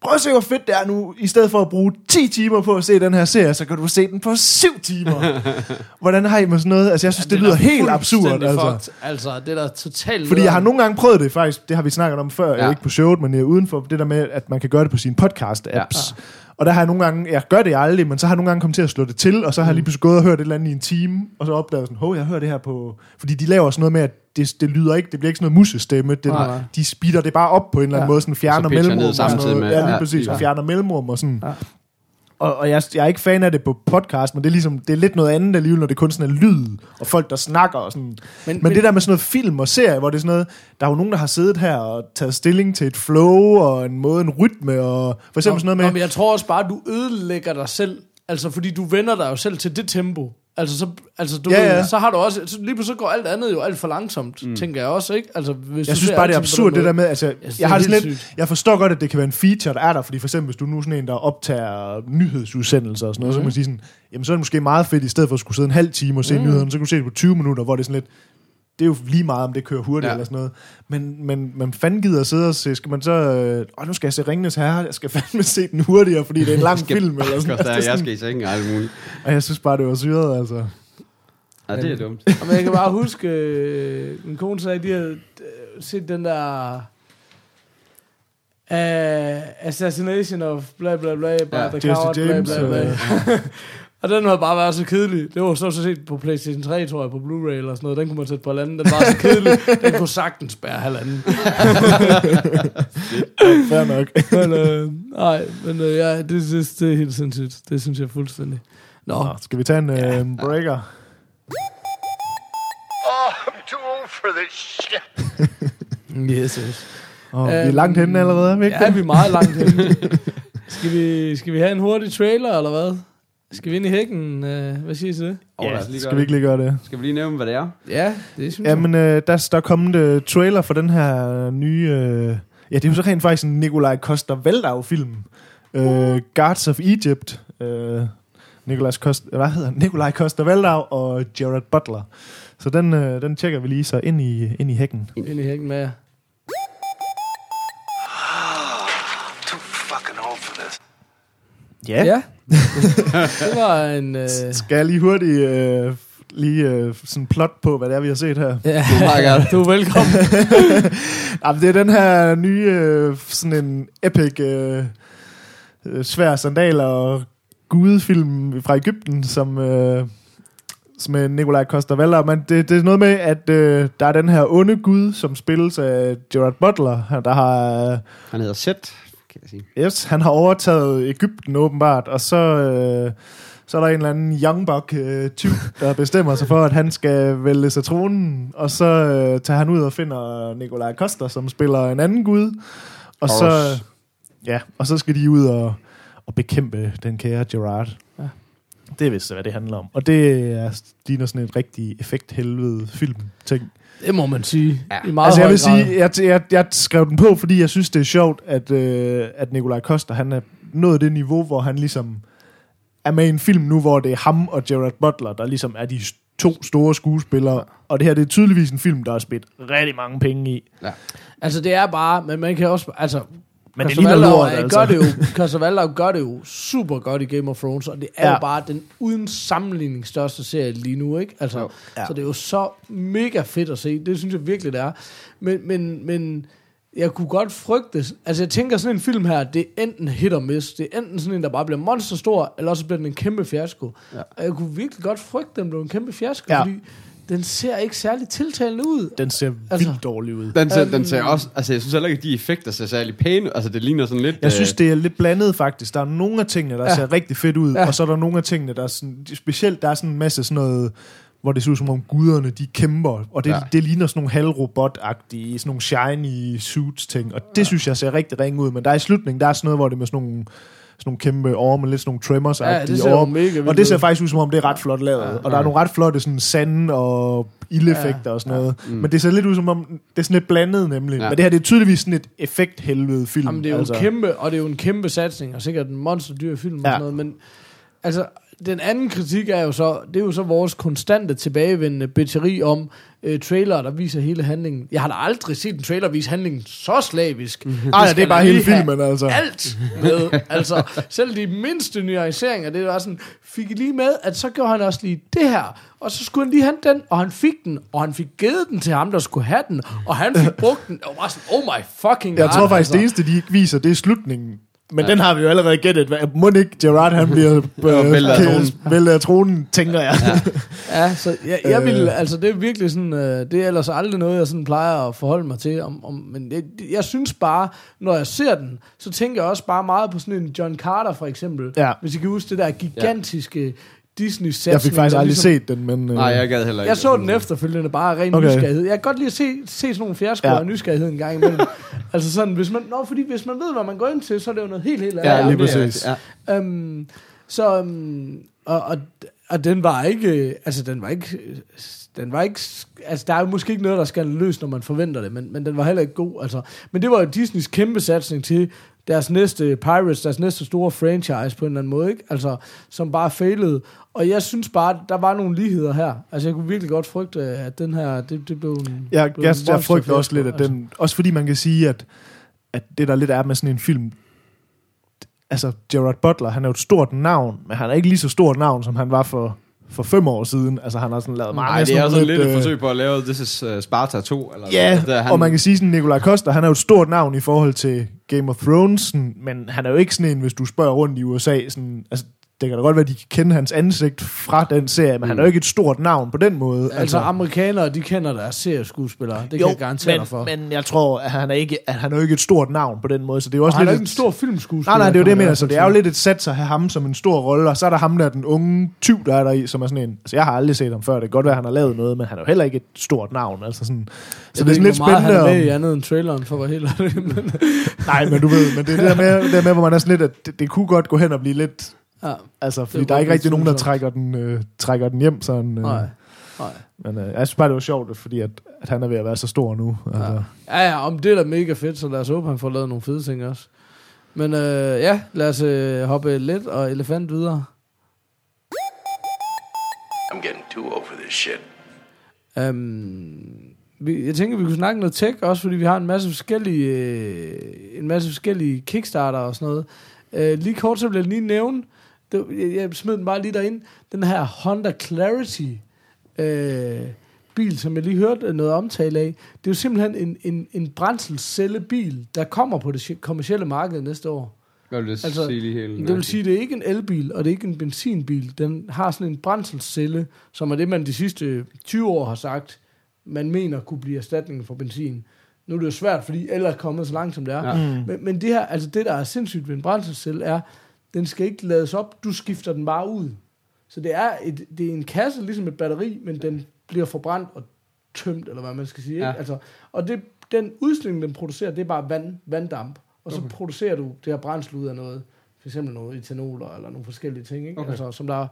prøv at se, hvor fedt det er nu, i stedet for at bruge 10 timer på at se den her serie, så kan du se den på 7 timer. [LAUGHS] Hvordan har I med sådan noget? Altså, jeg synes, ja, det, det lyder er helt absurd, altså. fucked. Altså, det er da totalt... Fordi jeg har nogle gange prøvet det faktisk, det har vi snakket om før, ja. Ja. ikke på showet, men øh, udenfor, det der med, at man kan gøre det på sine podcast-apps. Ja. Og der har jeg nogle gange, jeg gør det aldrig, men så har jeg nogle gange kommet til at slå det til, og så har jeg lige pludselig gået og hørt et eller andet i en time, og så opdaget jeg sådan, hov, jeg hører det her på... Fordi de laver sådan noget med, at det, det lyder ikke, det bliver ikke sådan noget musestemme, det, Nej, de speeder det bare op på en eller anden Ja. måde, sådan fjerner Og så mellemrum. og sådan samtidig noget. med- Ja, lige præcis, ja. og fjerner mellemrum og sådan. Ja. Og, og jeg, jeg er ikke fan af det på podcast, men det er, ligesom, det er lidt noget andet alligevel, når det kun sådan er lyd, og folk, der snakker og sådan. Men, men, men det der med sådan noget film og serie, hvor det er sådan noget, der er jo nogen, der har siddet her og taget stilling til et flow, og en måde, en rytme, og for eksempel sådan noget med... Nå, men jeg tror også bare, at du ødelægger dig selv. Altså, fordi du vender dig jo selv til det tempo. Altså, så, altså du Ja, ja, ja. så har du også... Så lige pludselig går alt andet jo alt for langsomt, mm. tænker jeg også, ikke? Altså, hvis Jeg du synes bare, det er absurd, det der med, altså, synes, jeg, det er har det lidt, sygt. jeg forstår godt, at det kan være en feature, der er der, fordi for eksempel, hvis du nu er sådan en, der optager nyhedsudsendelser og sådan noget, Mhm. så kan man sige sådan, jamen så er det måske meget fedt, i stedet for at skulle sidde en halv time og se Mhm. mm. nyhederne, så kan du se det på 20 minutter, hvor det er sådan lidt, det er jo lige meget, om det kører hurtigt ja. Eller sådan noget. Men, men man fanden gider at sidde og se, skal man så, øh, åh, nu skal jeg se Ringenes Herre, jeg skal [LAUGHS] fandme se den hurtigere, fordi det er en lang [LAUGHS] film, eller sådan noget. [LAUGHS] jeg skal i sengen og alt muligt. Og jeg synes bare, det var syret, altså. Ja, det er dumt. Men jeg kan bare huske, øh, min kone sagde, at de havde øh, set den der... Uh, assassination of bla bla bla, by Ja, the Jesse coward, bla James, bla bla. øh. Og den havde bare været så kedelig. Det var så så set på PlayStation 3, tror jeg, på Blu-ray eller sådan noget. Den kunne man sætte på halvanden. Den var så kedelig. Den kunne sagtens bære halvanden. [LAUGHS] Fair nok. [LAUGHS] Men, øh, nej, men øh, ja, det, det, det er helt sindssygt. Det synes jeg fuldstændig. Nå, Nå, skal vi tage en øh, breaker? Oh, I'm too old for this shit. [LAUGHS] yes, yes. Oh, vi er Øhm, langt henne allerede, er vi ikke Ja, det? vi er meget langt henne. skal, vi, skal vi have en hurtig trailer, eller hvad? Skal vi ind i hækken? Øh, hvad siger I til det? Os lige Skal gøre vi ikke lige gøre det? Skal vi lige nævne, hvad det er? Ja, det synes Jamen, øh, der, der er kommet uh, trailer for den her nye... Øh, ja, det er jo så rent faktisk en Nikolaj Coster-Waldau-film. Øh, Guards of Egypt. Øh, Nikolaj Coster, hvad hedder han? Nikolaj Coster-Waldau og Jared Butler. Så den, øh, den tjekker vi lige så ind i, ind i hækken. Ind i hækken med jer. Too fucking old for this. Ja. Ja. [LAUGHS] det var en... Øh, Skal jeg lige hurtigt øh, lige øh, sådan plot på, hvad det er, vi har set her? ja, du er velkommen. [LAUGHS] Jamen, det er den her nye, øh, sådan en epic, øh, øh, svær sandaler og gudefilm fra Ægypten, som, øh, som er Nikolaj Coster-Waldau. Men det, det er noget med, at øh, der er den her onde gud, som spilles af Gerard Butler, han- der har... Øh, Han hedder Seth, kan jeg sige. Yes, han har overtaget Ægypten åbenbart, og så, øh, så er der en eller anden youngbuck øh, tyv, der bestemmer sig for, at han skal vælge sig tronen, og så øh, tager han ud og finder Nikolaj Koster, som spiller en anden gud, og så, ja, og så skal de ud og, at bekæmpe den kære Gerard. Ja. Det er vist, hvad det handler om. Og det er, ligner sådan et rigtig effekthelvede film-ting. Det må man sige. Ja. I meget Altså jeg vil grad. sige, jeg, jeg, jeg skrev den på, fordi jeg synes, det er sjovt, at, øh, at Nikolaj Koster, han er nået det niveau, hvor han ligesom er med i en film nu, hvor det er ham og Gerard Butler, der ligesom er de to store skuespillere. Og det her, det er tydeligvis en film, der er spidt rigtig mange penge i. Altså, det er bare, men man kan også, altså, Men det ligner lort, altså. Gør det jo, Waldau gør det jo super godt i Game of Thrones, og det er ja. Jo bare den uden sammenligning største serie lige nu, ikke? Altså, Jo. ja. Så det er jo så mega fedt at se. Det synes jeg virkelig, det er. Men, men, men jeg kunne godt frygte, altså jeg tænker sådan en film her, det er enten hit og miss. Det er enten sådan en, der bare bliver monsterstor, eller også bliver den en kæmpe fiasko. Ja. Og jeg kunne virkelig godt frygte, at den blev en kæmpe fiasko. Ja. fordi den ser ikke særlig tiltalende ud. Den ser vildt Altså- dårlig ud. Den ser, den Øhm. ser også, altså jeg synes heller ikke, at de effekter ser særlig pæne ud. Altså det ligner sådan lidt... Jeg synes, øh, det er lidt blandet faktisk. Der er nogle af tingene, der Ja. ser rigtig fedt ud, Ja. og så er der nogle af tingene, der er sådan, specielt der er sådan en masse sådan noget, hvor det ser ud som om guderne, de kæmper, og det, Ja. det ligner sådan nogle halvrobot-agtige, sådan nogle shiny suits ting, og det ja. synes jeg ser rigtig ringe ud, men der er i slutningen, der er sådan noget, hvor det er med sådan nogle, sådan nogle kæmpe orme, lidt sådan nogle tremors Ja, det ser orme, mega og det ser faktisk ud som om, det er ret flot lavet, Ja. ja. og der er nogle ret flotte sådan sand og ildeffekter ja. og sådan noget, Mm. men det ser lidt ud som om, det er sådan lidt blandet nemlig, Ja. ja. men det her det er tydeligvis sådan et effekthelvede film. Jamen, det er jo altså. en kæmpe, og det er jo en kæmpe satsning, og sikkert en monsterdyr film ja. og Ja. sådan noget, men altså, den anden kritik er jo så, det er jo så vores konstante tilbagevendende bitcheri om øh, trailer, der viser hele handlingen. Jeg har da aldrig set en trailer vise handlingen så slavisk. Ej, det skal er bare hele filmen, altså. Alt med. Altså, selv de mindste nuanceringer, det var sådan, fik I lige med, at så gjorde han også lige det her, og så skulle han lige have den, og han fik den, og han fik givet den til ham, der skulle have den, og han fik brugt den. Det var bare sådan, oh my fucking Jeg god. tror faktisk, altså. det eneste, de ikke viser, det er slutningen. Men ja. den har vi jo allerede gættet. Må ikke Gerard, han bliver [LAUGHS] øh, væltet af tronen. væltet af tronen, tænker jeg. Ja. Ja, så jeg, jeg vil, Øh. altså det er virkelig sådan, øh, det er ellers aldrig noget, jeg sådan plejer at forholde mig til, om, om, men jeg, jeg synes bare, når jeg ser den, så tænker jeg også bare meget på sådan en John Carter for eksempel, Ja. hvis I kan huske det der gigantiske disney Jeg fik faktisk aldrig set den, men... Øh, Nej, jeg gad heller ikke. Jeg så den efterfølgende bare af ren okay. Nysgerrighed. Jeg kan godt lide at se, se sådan nogle fiaskoer Ja. af nysgerrighed en gang imellem. [LAUGHS] altså sådan, hvis man, nå, fordi hvis man ved, hvad man går ind til, så er det jo noget helt, helt Ja, andet. lige det er præcis. Ja. Øhm, så, øhm, og, og, og den var ikke, øh, altså den var ikke, øh, den var ikke, altså der er jo måske ikke noget, der skal løs, når man forventer det, men, men den var heller ikke god, altså. Men det var jo Disneys kæmpe satsning til deres næste Pirates, deres næste store franchise på en eller anden måde, ikke? Altså, som bare failede. Og jeg synes bare, der var nogle ligheder her. Altså, jeg kunne virkelig godt frygte, at den her, det, det blev en... Jeg, blev jeg, en jeg frygter også lidt, at altså. den... Også fordi man kan sige, at, at det der lidt er med sådan en film... Altså, Gerard Butler, han er jo et stort navn, men han er ikke lige så stort navn, som han var for, for fem år siden. Altså, han har sådan lavet mange Nej, det er sådan lidt et øh, forsøg på at lave This is uh, Sparta 2. Eller Ja, der, han... og man kan sige sådan, Nikolaj Koster, han er jo et stort navn i forhold til Game of Thrones, sådan, men han er jo ikke sådan en, hvis du spørger rundt i USA, sådan, altså, det kan da godt være, at de kan kende hans ansigt fra den serie, men mm. han er jo ikke et stort navn på den måde. Altså, amerikanere, de kender deres serieskuespillere. Det kan jeg garantere men, dig for. men jeg tror, at han er, ikke, at han er jo ikke et stort navn på den måde, så det er jo også og han er lidt... ikke en stor filmskuespiller. Nej, nej, det er jo det, jeg mener. Så det er jo lidt et sats at have ham som en stor rolle, og så er der ham der, den unge tyv, der er der i, som er sådan en... Altså, jeg har aldrig set ham før. Det kan godt være, at han har lavet noget, men han er jo heller ikke et stort navn. Altså sådan, så Jeg det er ved sådan lidt ikke, spændende. Han er med i Om, andet end traileren, for være helt. Men, [LAUGHS] nej, men du ved, men det er det der med, det der med hvor man er sådan lidt, at det, det kunne godt gå hen og blive lidt... ja, Altså, fordi der er ikke rigtig nogen, der trækker den, øh, trækker den hjem. Sådan, øh, nej, nej. Men øh, jeg synes bare, det var sjovt, fordi at, at han er ved at være så stor nu. Altså. Ja, ja, om det er da mega fedt, så lad os håbe, han får lavet nogle fede ting også. Men øh, ja, lad os øh, hoppe lidt og elefant videre. I'm getting too old for this shit. Um, vi, jeg tænker, vi kunne snakke noget tech også, fordi vi har en masse forskellige, øh, en masse forskellige kickstarter og sådan noget. Øh, lige kort så vil jeg lige nævne, det, jeg, jeg smed den bare lige derind, den her Honda Clarity øh, bil, som jeg lige hørte noget omtale af. Det er jo simpelthen en, en, en brændselscellebil, der kommer på det kommercielle marked næste år. Hvad vil det Altså, sige lige helt? Det vil sige, at det er ikke en elbil, og det er ikke en benzinbil. Den har sådan en brændselscelle, som er det, man de sidste 20 år har sagt, man mener kunne blive erstatningen for benzin. Nu er det jo svært, fordi el er kommet så langt, som det er. Ja. Ja. Men, men det her, altså det, der er sindssygt ved en brændselscelle, er, den skal ikke lades op, du skifter den bare ud. Så det er, et, det er en kasse, ligesom et batteri, men den bliver forbrændt og tømt, eller hvad man skal sige. Ikke? Ja. Altså, og det, den udstilling, den producerer, det er bare vand, vanddamp. Og så okay. producerer du det her brændsel ud af noget for eksempel noget etanoler eller nogle forskellige ting, ikke? Okay. Altså, som der,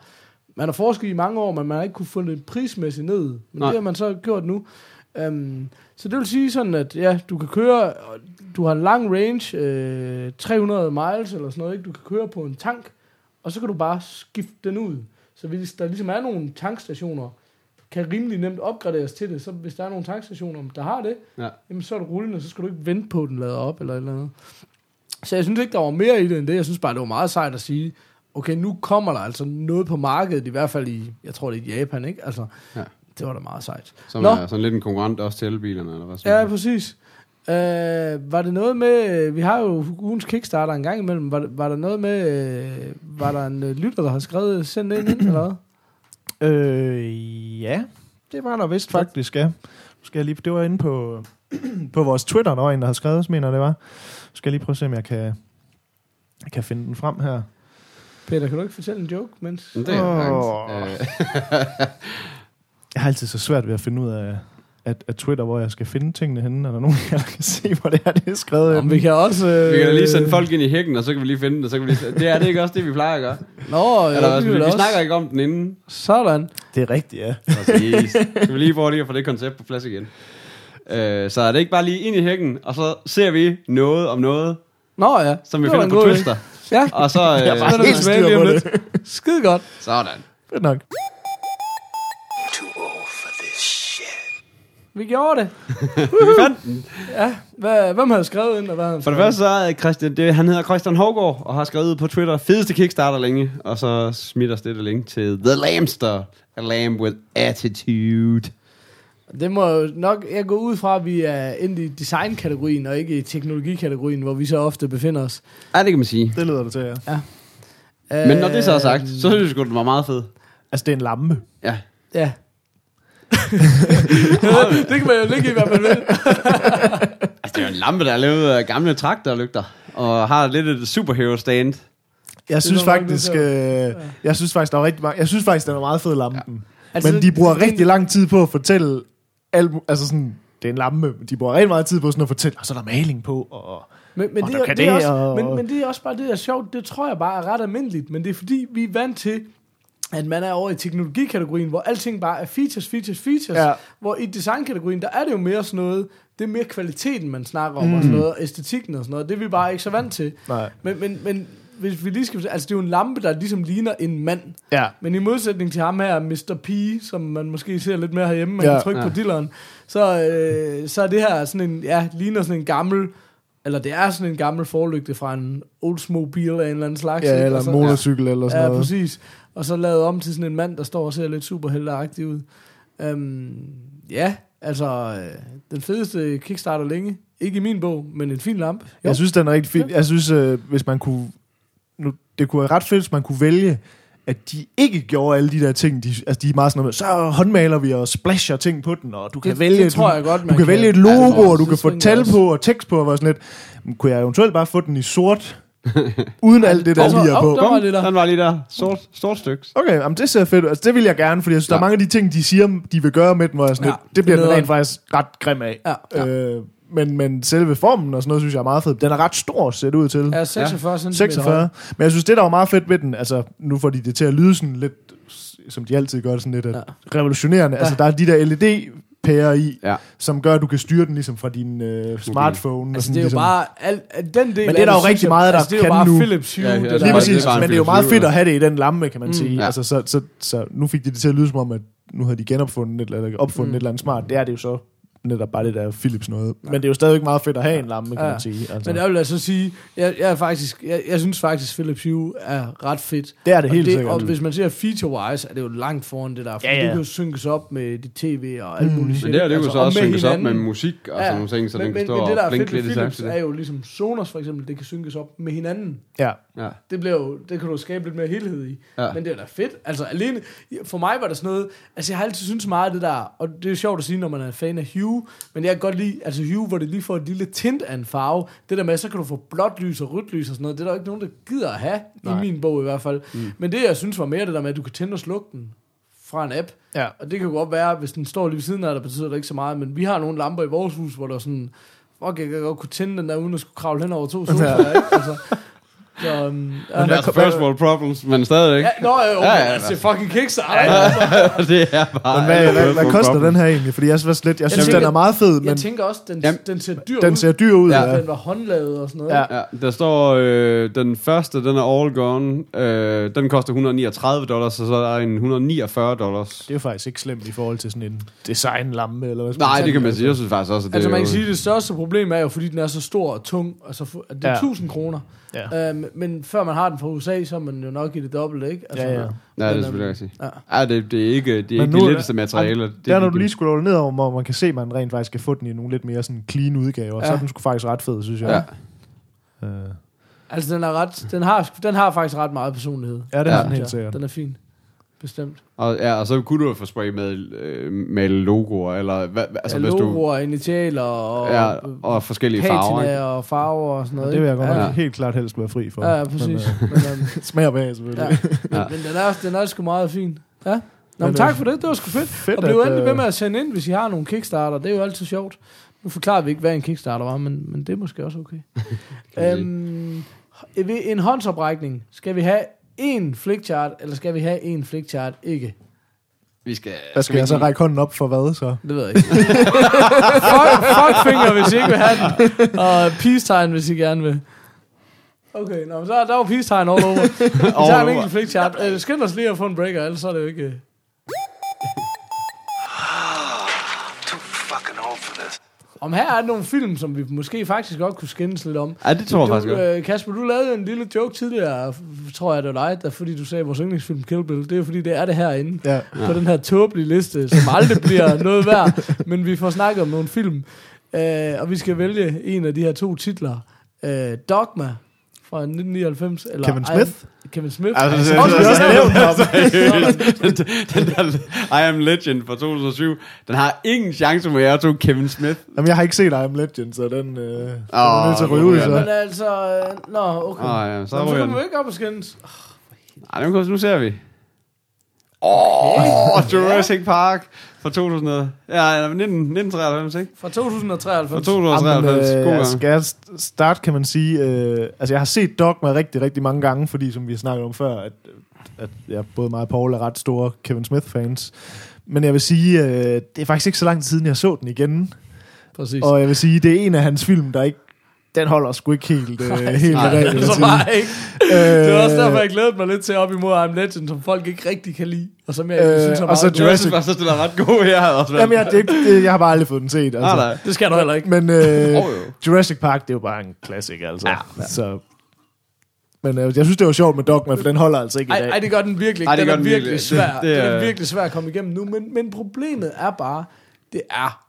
man har forsket i mange år, men man har ikke kunne få det prismæssigt ned. Men. Nej. det har man så gjort nu. Um, så det vil sige sådan, at ja, du kan køre, du har en lang range, øh, 300 miles eller sådan noget, ikke? Du kan køre på en tank, og så kan du bare skifte den ud. Så hvis der ligesom er nogle tankstationer, kan rimelig nemt opgraderes til det. Så hvis der er nogle tankstationer, der har det, Ja. jamen så er det rullende, så skal du ikke vente på, at den lader op eller et eller andet. Så jeg synes ikke, der var mere i det end det. Jeg synes bare, det var meget sejt at sige, okay, nu kommer der altså noget på markedet, i hvert fald i, jeg tror det er i Japan, ikke? Altså, Ja. Det var da meget sejt. Som Nå. er sådan lidt en konkurrent også til elbilerne, eller hvad? Ja, præcis. Øh, var det noget med, vi har jo ugens Kickstarter en gang imellem, var, var der noget med, øh, var der en øh, lytter, der har skrevet, sendt det ind, ind eller hvad? Øh, ja, det var der vist faktisk, ja. Nu skal jeg lige, det var inde på, på vores Twitter, der var en, der havde skrevet, så mener det var. Nu skal jeg lige prøve at se, om jeg kan, jeg kan finde den frem her. Peter, kan du ikke fortælle en joke, mens... Men det er oh. [LAUGHS] øh, Jeg har altid så svært ved at finde ud af, at, at Twitter, hvor jeg skal finde tingene henne. Er der nogen, [LAUGHS] der kan se, hvor det er, det er skrevet henne? vi kan også... Øh, Vi kan da lige sende folk ind i hækken, og så kan vi lige finde den, og så kan vi lige... Det er det ikke også det, vi plejer at gøre? Nå, Eller, ja, hvad? det vi, vi, også. snakker ikke om den inden. Sådan. Det er rigtigt, ja. Præcis. Skal vi lige prøve lige at få det koncept på plads igen. Øh, så er det ikke bare lige ind i hækken, og så ser vi noget om noget, Nå ja. som vi Det var finder på. Twister. Ja, Og så... Øh, Jeg er er helt det styr på det. lidt. skide godt. Sådan. Fedt nok. Vi gjorde det. [LAUGHS] Vi fandt den. Ja, hvad, hvem havde skrevet ind, og hvad havde For det første så er Christian, det, han hedder Christian Hågaard, og har skrevet på Twitter, fedeste Kickstarter længe, og så smitter det link til The Lambster, a lamb with attitude. Det må jo nok, jeg går ud fra, at vi er inde i designkategorien, og ikke i teknologikategorien, hvor vi så ofte befinder os. Ja, det kan man sige. Det lyder det til, ja. Men når det så er sagt, så synes jeg sgu, den var meget fed. Altså, det er en lampe. Ja. Ja. Det kan man jo ligge i, hvad man vil. Altså, det er jo en lampe, der er lavet af gamle traktorlygter, og har lidt et superhero stand. Jeg synes faktisk, øh, jeg synes faktisk, der var rigtig mange, jeg synes faktisk, den var meget fed lampen. Altså, Men de bruger rigtig lang tid på at fortælle alt, altså sådan, det er en lampe, men de bruger rigtig meget tid på sådan at fortælle, og så er der maling på, og Men, men, Og det, der er, kan det, er også, og- men, men det er også bare det, der er sjovt. Det tror jeg bare er ret almindeligt. Men det er fordi, vi er vant til, at man er over i teknologikategorien, hvor alting bare er features, features, features. Ja. Hvor i designkategorien, der er det jo mere sådan noget, det er mere kvaliteten, man snakker om, mm. og sådan noget, æstetikken og sådan noget. Det er vi bare ikke så vant til. nej. Men, men, men hvis vi lige skal... Altså, det er jo en lampe, der ligesom ligner en mand. Ja, Men i modsætning til ham her, Mr. P, som man måske ser lidt mere herhjemme, man Ja. kan trykke Ja. på dilleren, så, øh, så er det her sådan en, ja, ligner sådan en gammel, eller det er sådan en gammel forlygte fra en Oldsmobile af en eller anden slags. ja eller en motorcykel eller sådan Ja, noget. præcis. Og så lavet om til sådan en mand, der står og ser lidt superhelteagtig ud. Um, ja, altså, øh, den fedeste Kickstarter længe. Ikke i min bog, men en fin lampe. Jo. Jeg synes, den er rigtig fin. Jeg synes, øh, hvis man kunne... Nu, det kunne være ret fedt, hvis man kunne vælge, at de ikke gjorde alle de der ting. De, altså, de er meget sådan noget så håndmaler vi og splasher ting på den, og du kan Det- vælge... det tror du, jeg godt, du kan, kan. vælge et logo, jeg og du kan få tal på og tekst på, og sådan lidt. Men Kunne jeg eventuelt bare få den i sort, [LAUGHS] uden alt det, der Altså, lige er på? der var det der. Den var lige der. Sort, sort styks. Okay, jamen det ser fedt ud. Altså, det vil jeg gerne, fordi jeg synes, ja. der er mange af de ting, de siger, de vil gøre med den, hvor jeg sådan Ja, lidt, det bliver det den rent faktisk ret grim af. Ja, ja. Øh, men, men selve formen og sådan noget, synes jeg er meget fed. Den er ret stor, ser det ud til. Ja, 46 cm 46. Men jeg synes, det der var meget fedt ved den, altså nu får de det til at lyde sådan lidt, som de altid gør det, sådan lidt ja. revolutionerende. Ja. Altså der er de der LED-pærer i, Ja. som gør, at du kan styre den ligesom fra din øh, smartphone. og Altså, sådan, det er jo ligesom. bare... Al, al, den del Men det er der jo rigtig meget, der altså, det er kan jo bare nu. Philips Hue. Ja, ja, det det Lige er præcis, en men det er jo meget fedt at have det i den lampe, kan man Mm. sige. Ja. Altså, så, så, så nu fik de det til at lyde som om, at nu havde de genopfundet et, eller opfundet Mm. et eller andet smart. Det er det jo så netop bare det der Philips noget. Men det er jo stadigvæk meget fedt at have en lampe, kan Ja. man sige. Altså. Men jeg vil altså sige, jeg, jeg, er faktisk, jeg, jeg synes faktisk, Philips Hue er ret fedt. det er det Og helt det, sikkert. Og hvis man ser feature-wise, er det jo langt foran det der. For Ja, ja. det kan jo synkes op med dit tv og alt Mm. muligt Men det her, det kunne så og også synkes op med hinanden. musik og Ja, sådan nogle ting, så men, den kan men, stå men det der og er blinke lidt i Philips er jo ligesom Sonos for eksempel, det kan synkes op med hinanden. Ja. Ja. Det, bliver jo, det kan du skabe lidt mere helhed i. Ja. Men det er da fedt. Altså alene, for mig var det sådan noget, altså jeg har altid syntes meget af det der, og det er jo sjovt at sige, når man er fan af Hue, men jeg kan godt lide, altså Hue, hvor det lige får et lille tint af en farve, det der med, så kan du få blåt lys og rødt lys og sådan noget, det er der jo ikke nogen, der gider at have, Nej. i min bog i hvert fald. Mm. Men det jeg synes var mere det der med, at du kan tænde og slukke den fra en app, Ja. og det kan jo godt være, hvis den står lige ved siden af dig, betyder det ikke så meget, men vi har nogle lamper i vores hus, hvor der er sådan, fuck, jeg kan godt kunne tænde den der, uden at skulle kravle hen over to sofaer, [LAUGHS] ikke? Altså, Så, um, ja, Det er altså first world problems, men stadigvæk. ja, nå, jo, Ja, ja, altså, fucking Kickstarter. Ja, [LAUGHS] det er bare... Men hvad, hvad, hvad koster den her egentlig? Fordi jeg, synes lidt, jeg synes, tænker- den er meget fed, men Jeg tænker også, den, Jamen, den ser dyr den ud. ser dyr ud. Ja. Ja. Den var håndlavet og sådan noget. Ja. Ja, der står, øh, den første, den er all gone. Øh, den koster 139 dollars, og så er der en 149 dollars. Det er jo faktisk ikke slemt i forhold til sådan en designlampe, eller hvad Nej, det kan man sige. Jeg synes faktisk også, at det Altså man kan sige, at det største problem er jo, fordi den er så stor og tung, altså det er Ja. 1000 kroner. Ja. Øhm, men før man har den fra USA, så er man jo nok i det dobbelte, ikke? Altså, Ja, ja. Ja, det er øhm, selvfølgelig rigtigt. ja. Ja, det, det er ikke, det er ikke nu- de letteste materialer. Det Der er når du lige scroller ned over, hvor man kan se, at man rent faktisk kan få den i nogle lidt mere sådan clean udgaver, Ja. så er den sgu faktisk ret fed, synes jeg. Ja. Øh, Altså, den, er ret, den, har, den har faktisk ret meget personlighed. ja, det Ja. har den helt sikkert. Den er fin. Bestemt. Og, ja, og så kunne du få spray med, øh, med logoer, eller hvad, altså Altså, hvis du... logoer, initialer og, Ja, og forskellige farver. ikke? og farver og sådan noget. Det vil jeg godt Ja. helt klart helst være fri for. Ja, ja, præcis. Men, Men, øh, [LAUGHS] smager bag, selvfølgelig. ja. Men, Ja. men den, er, den er sgu meget fin. Ja. Nå, men, Men, tak øh, for det. Det var sgu fedt. Fedt, og bliv at, endelig øh, ved med at sende ind, hvis I har nogle Kickstarter. Det er jo altid sjovt. Nu forklarer vi ikke, hvad en Kickstarter var, men, men det er måske også okay. [LAUGHS] øhm, ved en håndsoprækning, skal vi have en flickchart, eller skal vi have en flickchart ikke? Vi skal... Hvad skal jeg så række hånden op for hvad, så? Det ved jeg ikke. [LAUGHS] fuck, fuck finger, hvis I ikke vil have den. Og peace-tegn, hvis I gerne vil. Okay, nå, så der var peace-tegn all over. [LAUGHS] Vi tager en enkelt flickchart. Øh, skynd os lige at få en breaker, ellers så er det jo ikke... Om her er nogle film, som vi måske faktisk godt kunne skændes lidt om. Ja, det tror jeg du, faktisk godt. øh, Kasper, du lavede en lille joke tidligere, tror jeg, det var dig, der, fordi du sagde vores yndlingsfilm Kill Bill. Det er fordi, det er det herinde. Ja. På den her tåbelige liste, som aldrig bliver [LAUGHS] noget værd. Men vi får snakket om nogle film. Øh, og vi skal vælge en af de her to titler. Øh, Dogma fra 1999. Eller Kevin Smith? Kevin Smith. Altså, det- Også det- også nævnt ham. [LAUGHS] den, den der I Am Legend fra 2007, den har ingen chance med jer to Kevin Smith. Jamen, jeg har ikke set I Am Legend, så den, øh, den Åh, er nødt til at ryge ud, nu så. ryger Men altså, øh, nå, okay. Åh, ja, så Så, så kommer den. vi ikke op og skændes. Ej, nu, nu ser vi. Åh, oh, Jurassic Park fra 2000. og- Ja, 19, 1993, ikke? Fra 2093. Fra 2093. Jamen, God øh, gang. skal jeg st- starte, kan man sige. Øh, altså, jeg har set Dogma rigtig, rigtig mange gange, fordi, som vi har snakket om før, at, at ja, både mig og Paul er ret store Kevin Smith-fans. Men jeg vil sige, øh, det er faktisk ikke så lang tid siden, jeg så den igen. Præcis. Og jeg vil sige, det er en af hans film, der ikke den holder sgu ikke helt, øh, helt nej, med det dagen. så bare ikke. Øh, Det er også derfor, jeg glædede mig lidt til op imod I'm Legend, som folk ikke rigtig kan lide. Og som jeg Øh, øh, synes er og så god. Jeg synes faktisk, den er ret god [LAUGHS] her. Også, Jamen, jeg, det, det, jeg har bare aldrig fået den set. Altså. Ah, nej. Det skal du heller ikke. Men øh, [LAUGHS] jo. Jurassic Park, det er jo bare en klassiker, altså. Ja, ja. Så, men øh, jeg synes, det var sjovt med Dogma, for den holder altså ikke i Ej, dag. ej, det gør den virkelig Ej, ikke. det Den er gør den virkelig virkelig. svær. Det- Det, det er- er virkelig svær at komme igennem nu. Men, men problemet er bare, det er...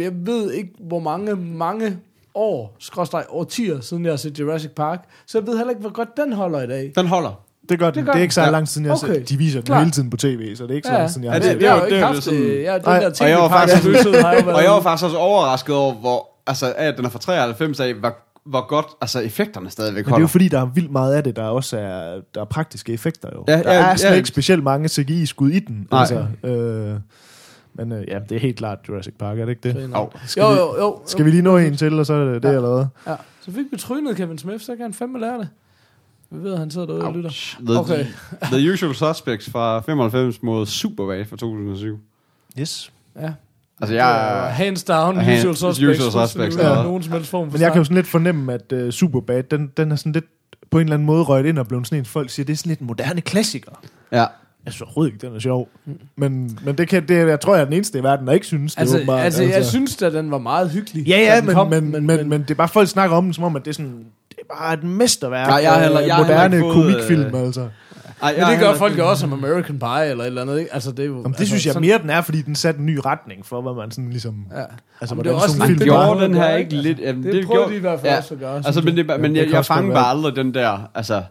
Jeg ved ikke, hvor mange, mange år, skråstrej årtier, siden jeg har set Jurassic Park. Så jeg ved heller ikke, hvor godt den holder i dag. Den holder. Det gør den. Det Det, gør det er ikke så Ja. lang tid siden, jeg Okay. okay. De viser den Klar. hele tiden på tv, så det er ikke så lang tid siden, jeg Ja, har det- set det er har jo ikke det er jo haft sådan- det. Jeg, den Nej. der Og jeg var faktisk-. [LAUGHS] Og jeg var faktisk også overrasket over, hvor, altså, at den er fra 93 af, hvor, hvor godt altså, effekterne stadigvæk Men det er holder. jo fordi, der er vildt meget af det, der også er, der er praktiske effekter jo. Ja, der ja, er slet ja. ikke specielt mange CGI-skud i den. Nej. Altså, øh, men øh, ja, det er helt klart Jurassic Park, er det ikke det? Au. Skal, Jo, vi, jo, jo. skal vi lige nå en til, og så er det det, Ja. jeg lavede? Ja, så fik vi trynet Kevin Smith, så kan han fandme lære det. Vi ved, at han sidder derude og lytter. The, Okay. The Usual Suspects fra 95 mod Superbad fra 2007. Yes. Ja. Altså, Jeg, hands down, Hand- usual suspects. Usual Suspects, Ja. Nogen som helst form for Men jeg kan jo sådan lidt fornemme, at uh, Superbad, den, den er sådan lidt på en eller anden måde røget ind og blevet sådan en, folk siger, det er sådan lidt en moderne klassiker. Ja. Jeg synes overhovedet ikke, den er sjov. Men, men det kan, det, jeg tror, jeg er den eneste i verden, der ikke synes det. Altså, åbenbart. altså, jeg synes da, den var meget hyggelig. Ja, ja, men, kom, men, men, men, men det er bare, folk snakker om den, som om, at det er sådan, det er bare et mesterværk. Nej, jeg har heller- jeg moderne fået, komikfilm, øh, altså. Ej, Men det gør folk jo også som American Pie eller et eller andet, ikke? Altså, det er jo... Jamen, det altså, synes jeg sådan- mere, den er, fordi den satte en ny retning for, hvad man sådan ligesom... Ja. Altså, Jamen, det er også sådan film det, gjorde den her ikke lidt... altså. Jamen, Det, det prøvede gjorde- de i hvert fald ja. også at gøre. Altså, men, jeg. det, men det jeg, jeg fangede bare aldrig den der, altså...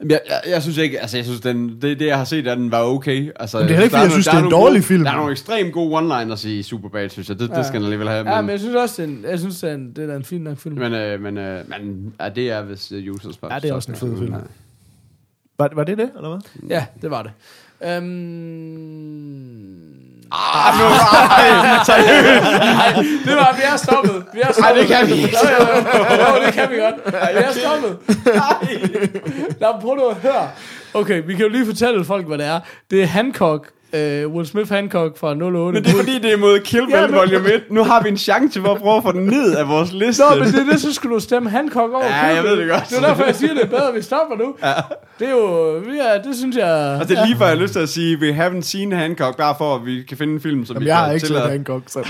Jeg, jeg, jeg synes ikke, altså jeg synes, den, det, det jeg har set af den var okay. Altså, Men det er ikke, der fordi jeg synes, det er en nogle dårlig gode, film. Der er nogle ekstremt gode one-liners i Superbad, synes jeg. Det, Ja. det skal den alligevel have. Ja, Men, men jeg synes også, det er en, jeg synes, det er en, det er en fin nok film. men, øh, men, øh, men ja, det er vist uh, Usual Suspects. Ja, det er også en fed film. Ja. Var, var det det, eller hvad? Ja, det var det. Øhm, Ah, nu, ej, seriøst. Det var, vi er stoppet. Vi er stoppet. Ej, det kan vi ikke. Jo, jo, det kan vi godt. Vi er stoppet. Lad mig prøve at høre. Okay, vi kan jo lige fortælle folk, hvad det er. Det er Hancock. Uh, Will Smith Hancock fra 08. Men det er fordi, det er mod Kill Bill Ja, men- Volume 1. Nu har vi en chance for at prøve at få den ned af vores liste. Nå, men det er det, så skulle du stemme Hancock over. Ja, jeg ved det godt. Det er derfor, jeg siger, det er bedre, at vi stopper nu. Ja. Det er jo, ja, det synes jeg... Og det er lige før, jeg har lyst til at sige, we haven't seen Hancock, bare for at vi kan finde en film, som Jamen, vi jeg har kan ikke set. Hancock, så... [LAUGHS]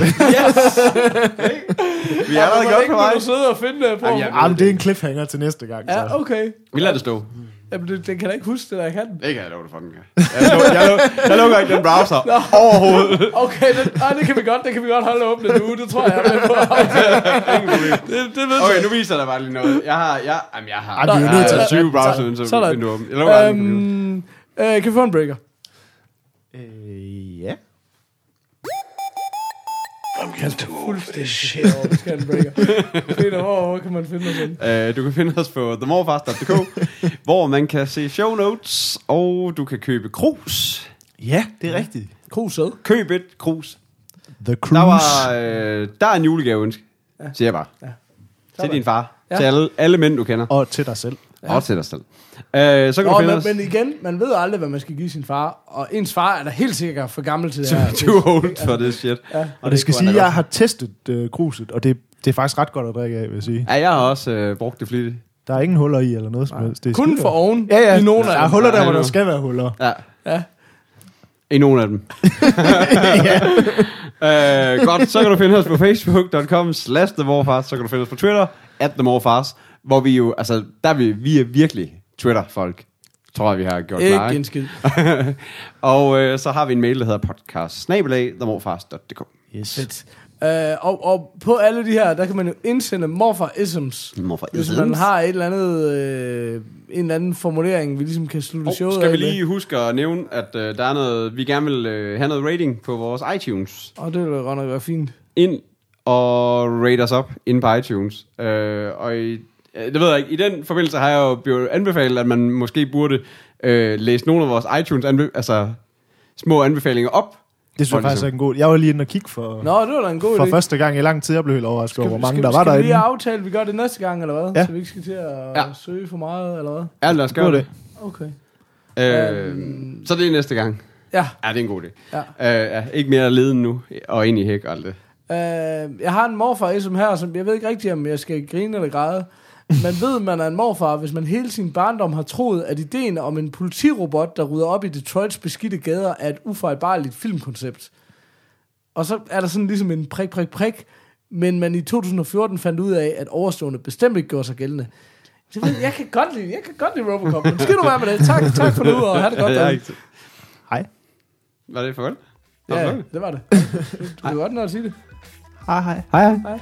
Vi er allerede Hvor godt længe på vej. vil du sidde og finde det på? Jamen, jeg- Ah, men det er en cliffhanger til næste gang, så. Ja, okay. Vi lader det stå. Jamen, det, det kan da ikke huske det, der jeg kan. Det kan jeg love det for, den kan. Jeg, lukker, jeg, lukker, jeg lukker ikke den browser overhovedet. Okay, det, ej, det kan vi godt, det kan vi godt holde åbent nu. Det tror jeg, jeg er med på. [LAUGHS] det, det ved Okay, nu viser der bare lige noget. Jeg har, jeg, jamen, jeg har, Ej, vi er nødt til at- 20 browser, så Sådan. vinduet åbent. Jeg lukker den. Øhm, øh, kan vi få en breaker? Øh, ja. Old for this shit. Jo, vi skal have en breaker. Peter, hvor, hvor kan man finde os hen? Øh, du kan finde os på themorfast.dk, hvor man kan se show notes, og du kan købe krus. Ja, det er rigtigt. Kruset. Køb et krus. The Der, Cruise. var, øh, der er en julegave, ønske, siger jeg bare. Til Sådan. din far. Ja. Til alle, alle mænd, du kender. Og til dig selv. Og til dig selv. Øh, så kan Nå, du finde men, os. men igen, man ved aldrig, hvad man skal give sin far. Og ens far er da helt sikkert for gammel til det her. Too old for this shit. Ja. Og det skal sige, at jeg har testet øh, kruset, og det, det er faktisk ret godt at drikke af, vil jeg sige. Ja, jeg har også øh, brugt det flittigt. Der er ingen huller i, eller noget som helst. Det er Kun for oven Ja, ja. i nogle der af er dem. huller der, Ja, hvor der skal være huller. Ja. Ja. I nogle af dem. [LAUGHS] øh, godt, så kan du finde os på facebook.com slash themorfars, så kan du finde os på Twitter, at themorfars, hvor vi jo, altså, der er vi, vi er virkelig Twitter-folk, tror jeg, vi har gjort klar. Ikke en skid. [LAUGHS] og øh, så har vi en mail, der hedder podcast. Yes. Fedt. Øh, og, og på alle de her, der kan man jo indsende morfar-isms. Morfar Hvis man har et eller andet, øh, en eller anden formulering, vi ligesom kan slutte Og showet skal vi af med. lige huske at nævne, at øh, der er noget, vi gerne vil øh, have noget rating på vores iTunes. Og det vil godt nok være fint. ind og rate os op inde på iTunes. Øh, og i, det ved jeg ikke, i den forbindelse har jeg jo blevet anbefalet, at man måske burde øh, læse nogle af vores iTunes anbe- altså små anbefalinger op. Det synes jeg faktisk ligesom- er en god... Jeg var lige inde og kigge for, Nå, det var da en god for idé. første gang i lang tid. Jeg blev helt overrasket over, hvor mange skal, der var skal vi lige derinde. aftale, at vi gør det næste gang, eller hvad? Ja. Så vi ikke skal til at Ja. søge for meget, eller hvad? Ja, lad os gøre det. Okay. Øh, Øhm. så det er næste gang. Ja. Ja, det er en god idé. Ja. Øh, ja, ikke mere leden nu, og ind i hæk og alt det. Øh, jeg har en morfar som her, som jeg ved ikke rigtigt, om jeg skal grine eller græde. Man ved, man er en morfar, hvis man hele sin barndom har troet, at ideen om en politirobot, der rydder op i Detroits beskidte gader, er et ufejlbarligt filmkoncept. Og så er der sådan ligesom en prik, prik, prik, men man i 2014 fandt ud af, at overstående bestemt ikke gjorde sig gældende. Så jeg, ved, jeg kan godt lide, jeg kan godt lide Robocop, men skal du være med det? Tak, tak for nu, og have det godt. Er derude. ikke- Hej. Var det for godt? Ja, det var det. Du kan godt nå at sige det. Hej, hej. Hej hej. Hej.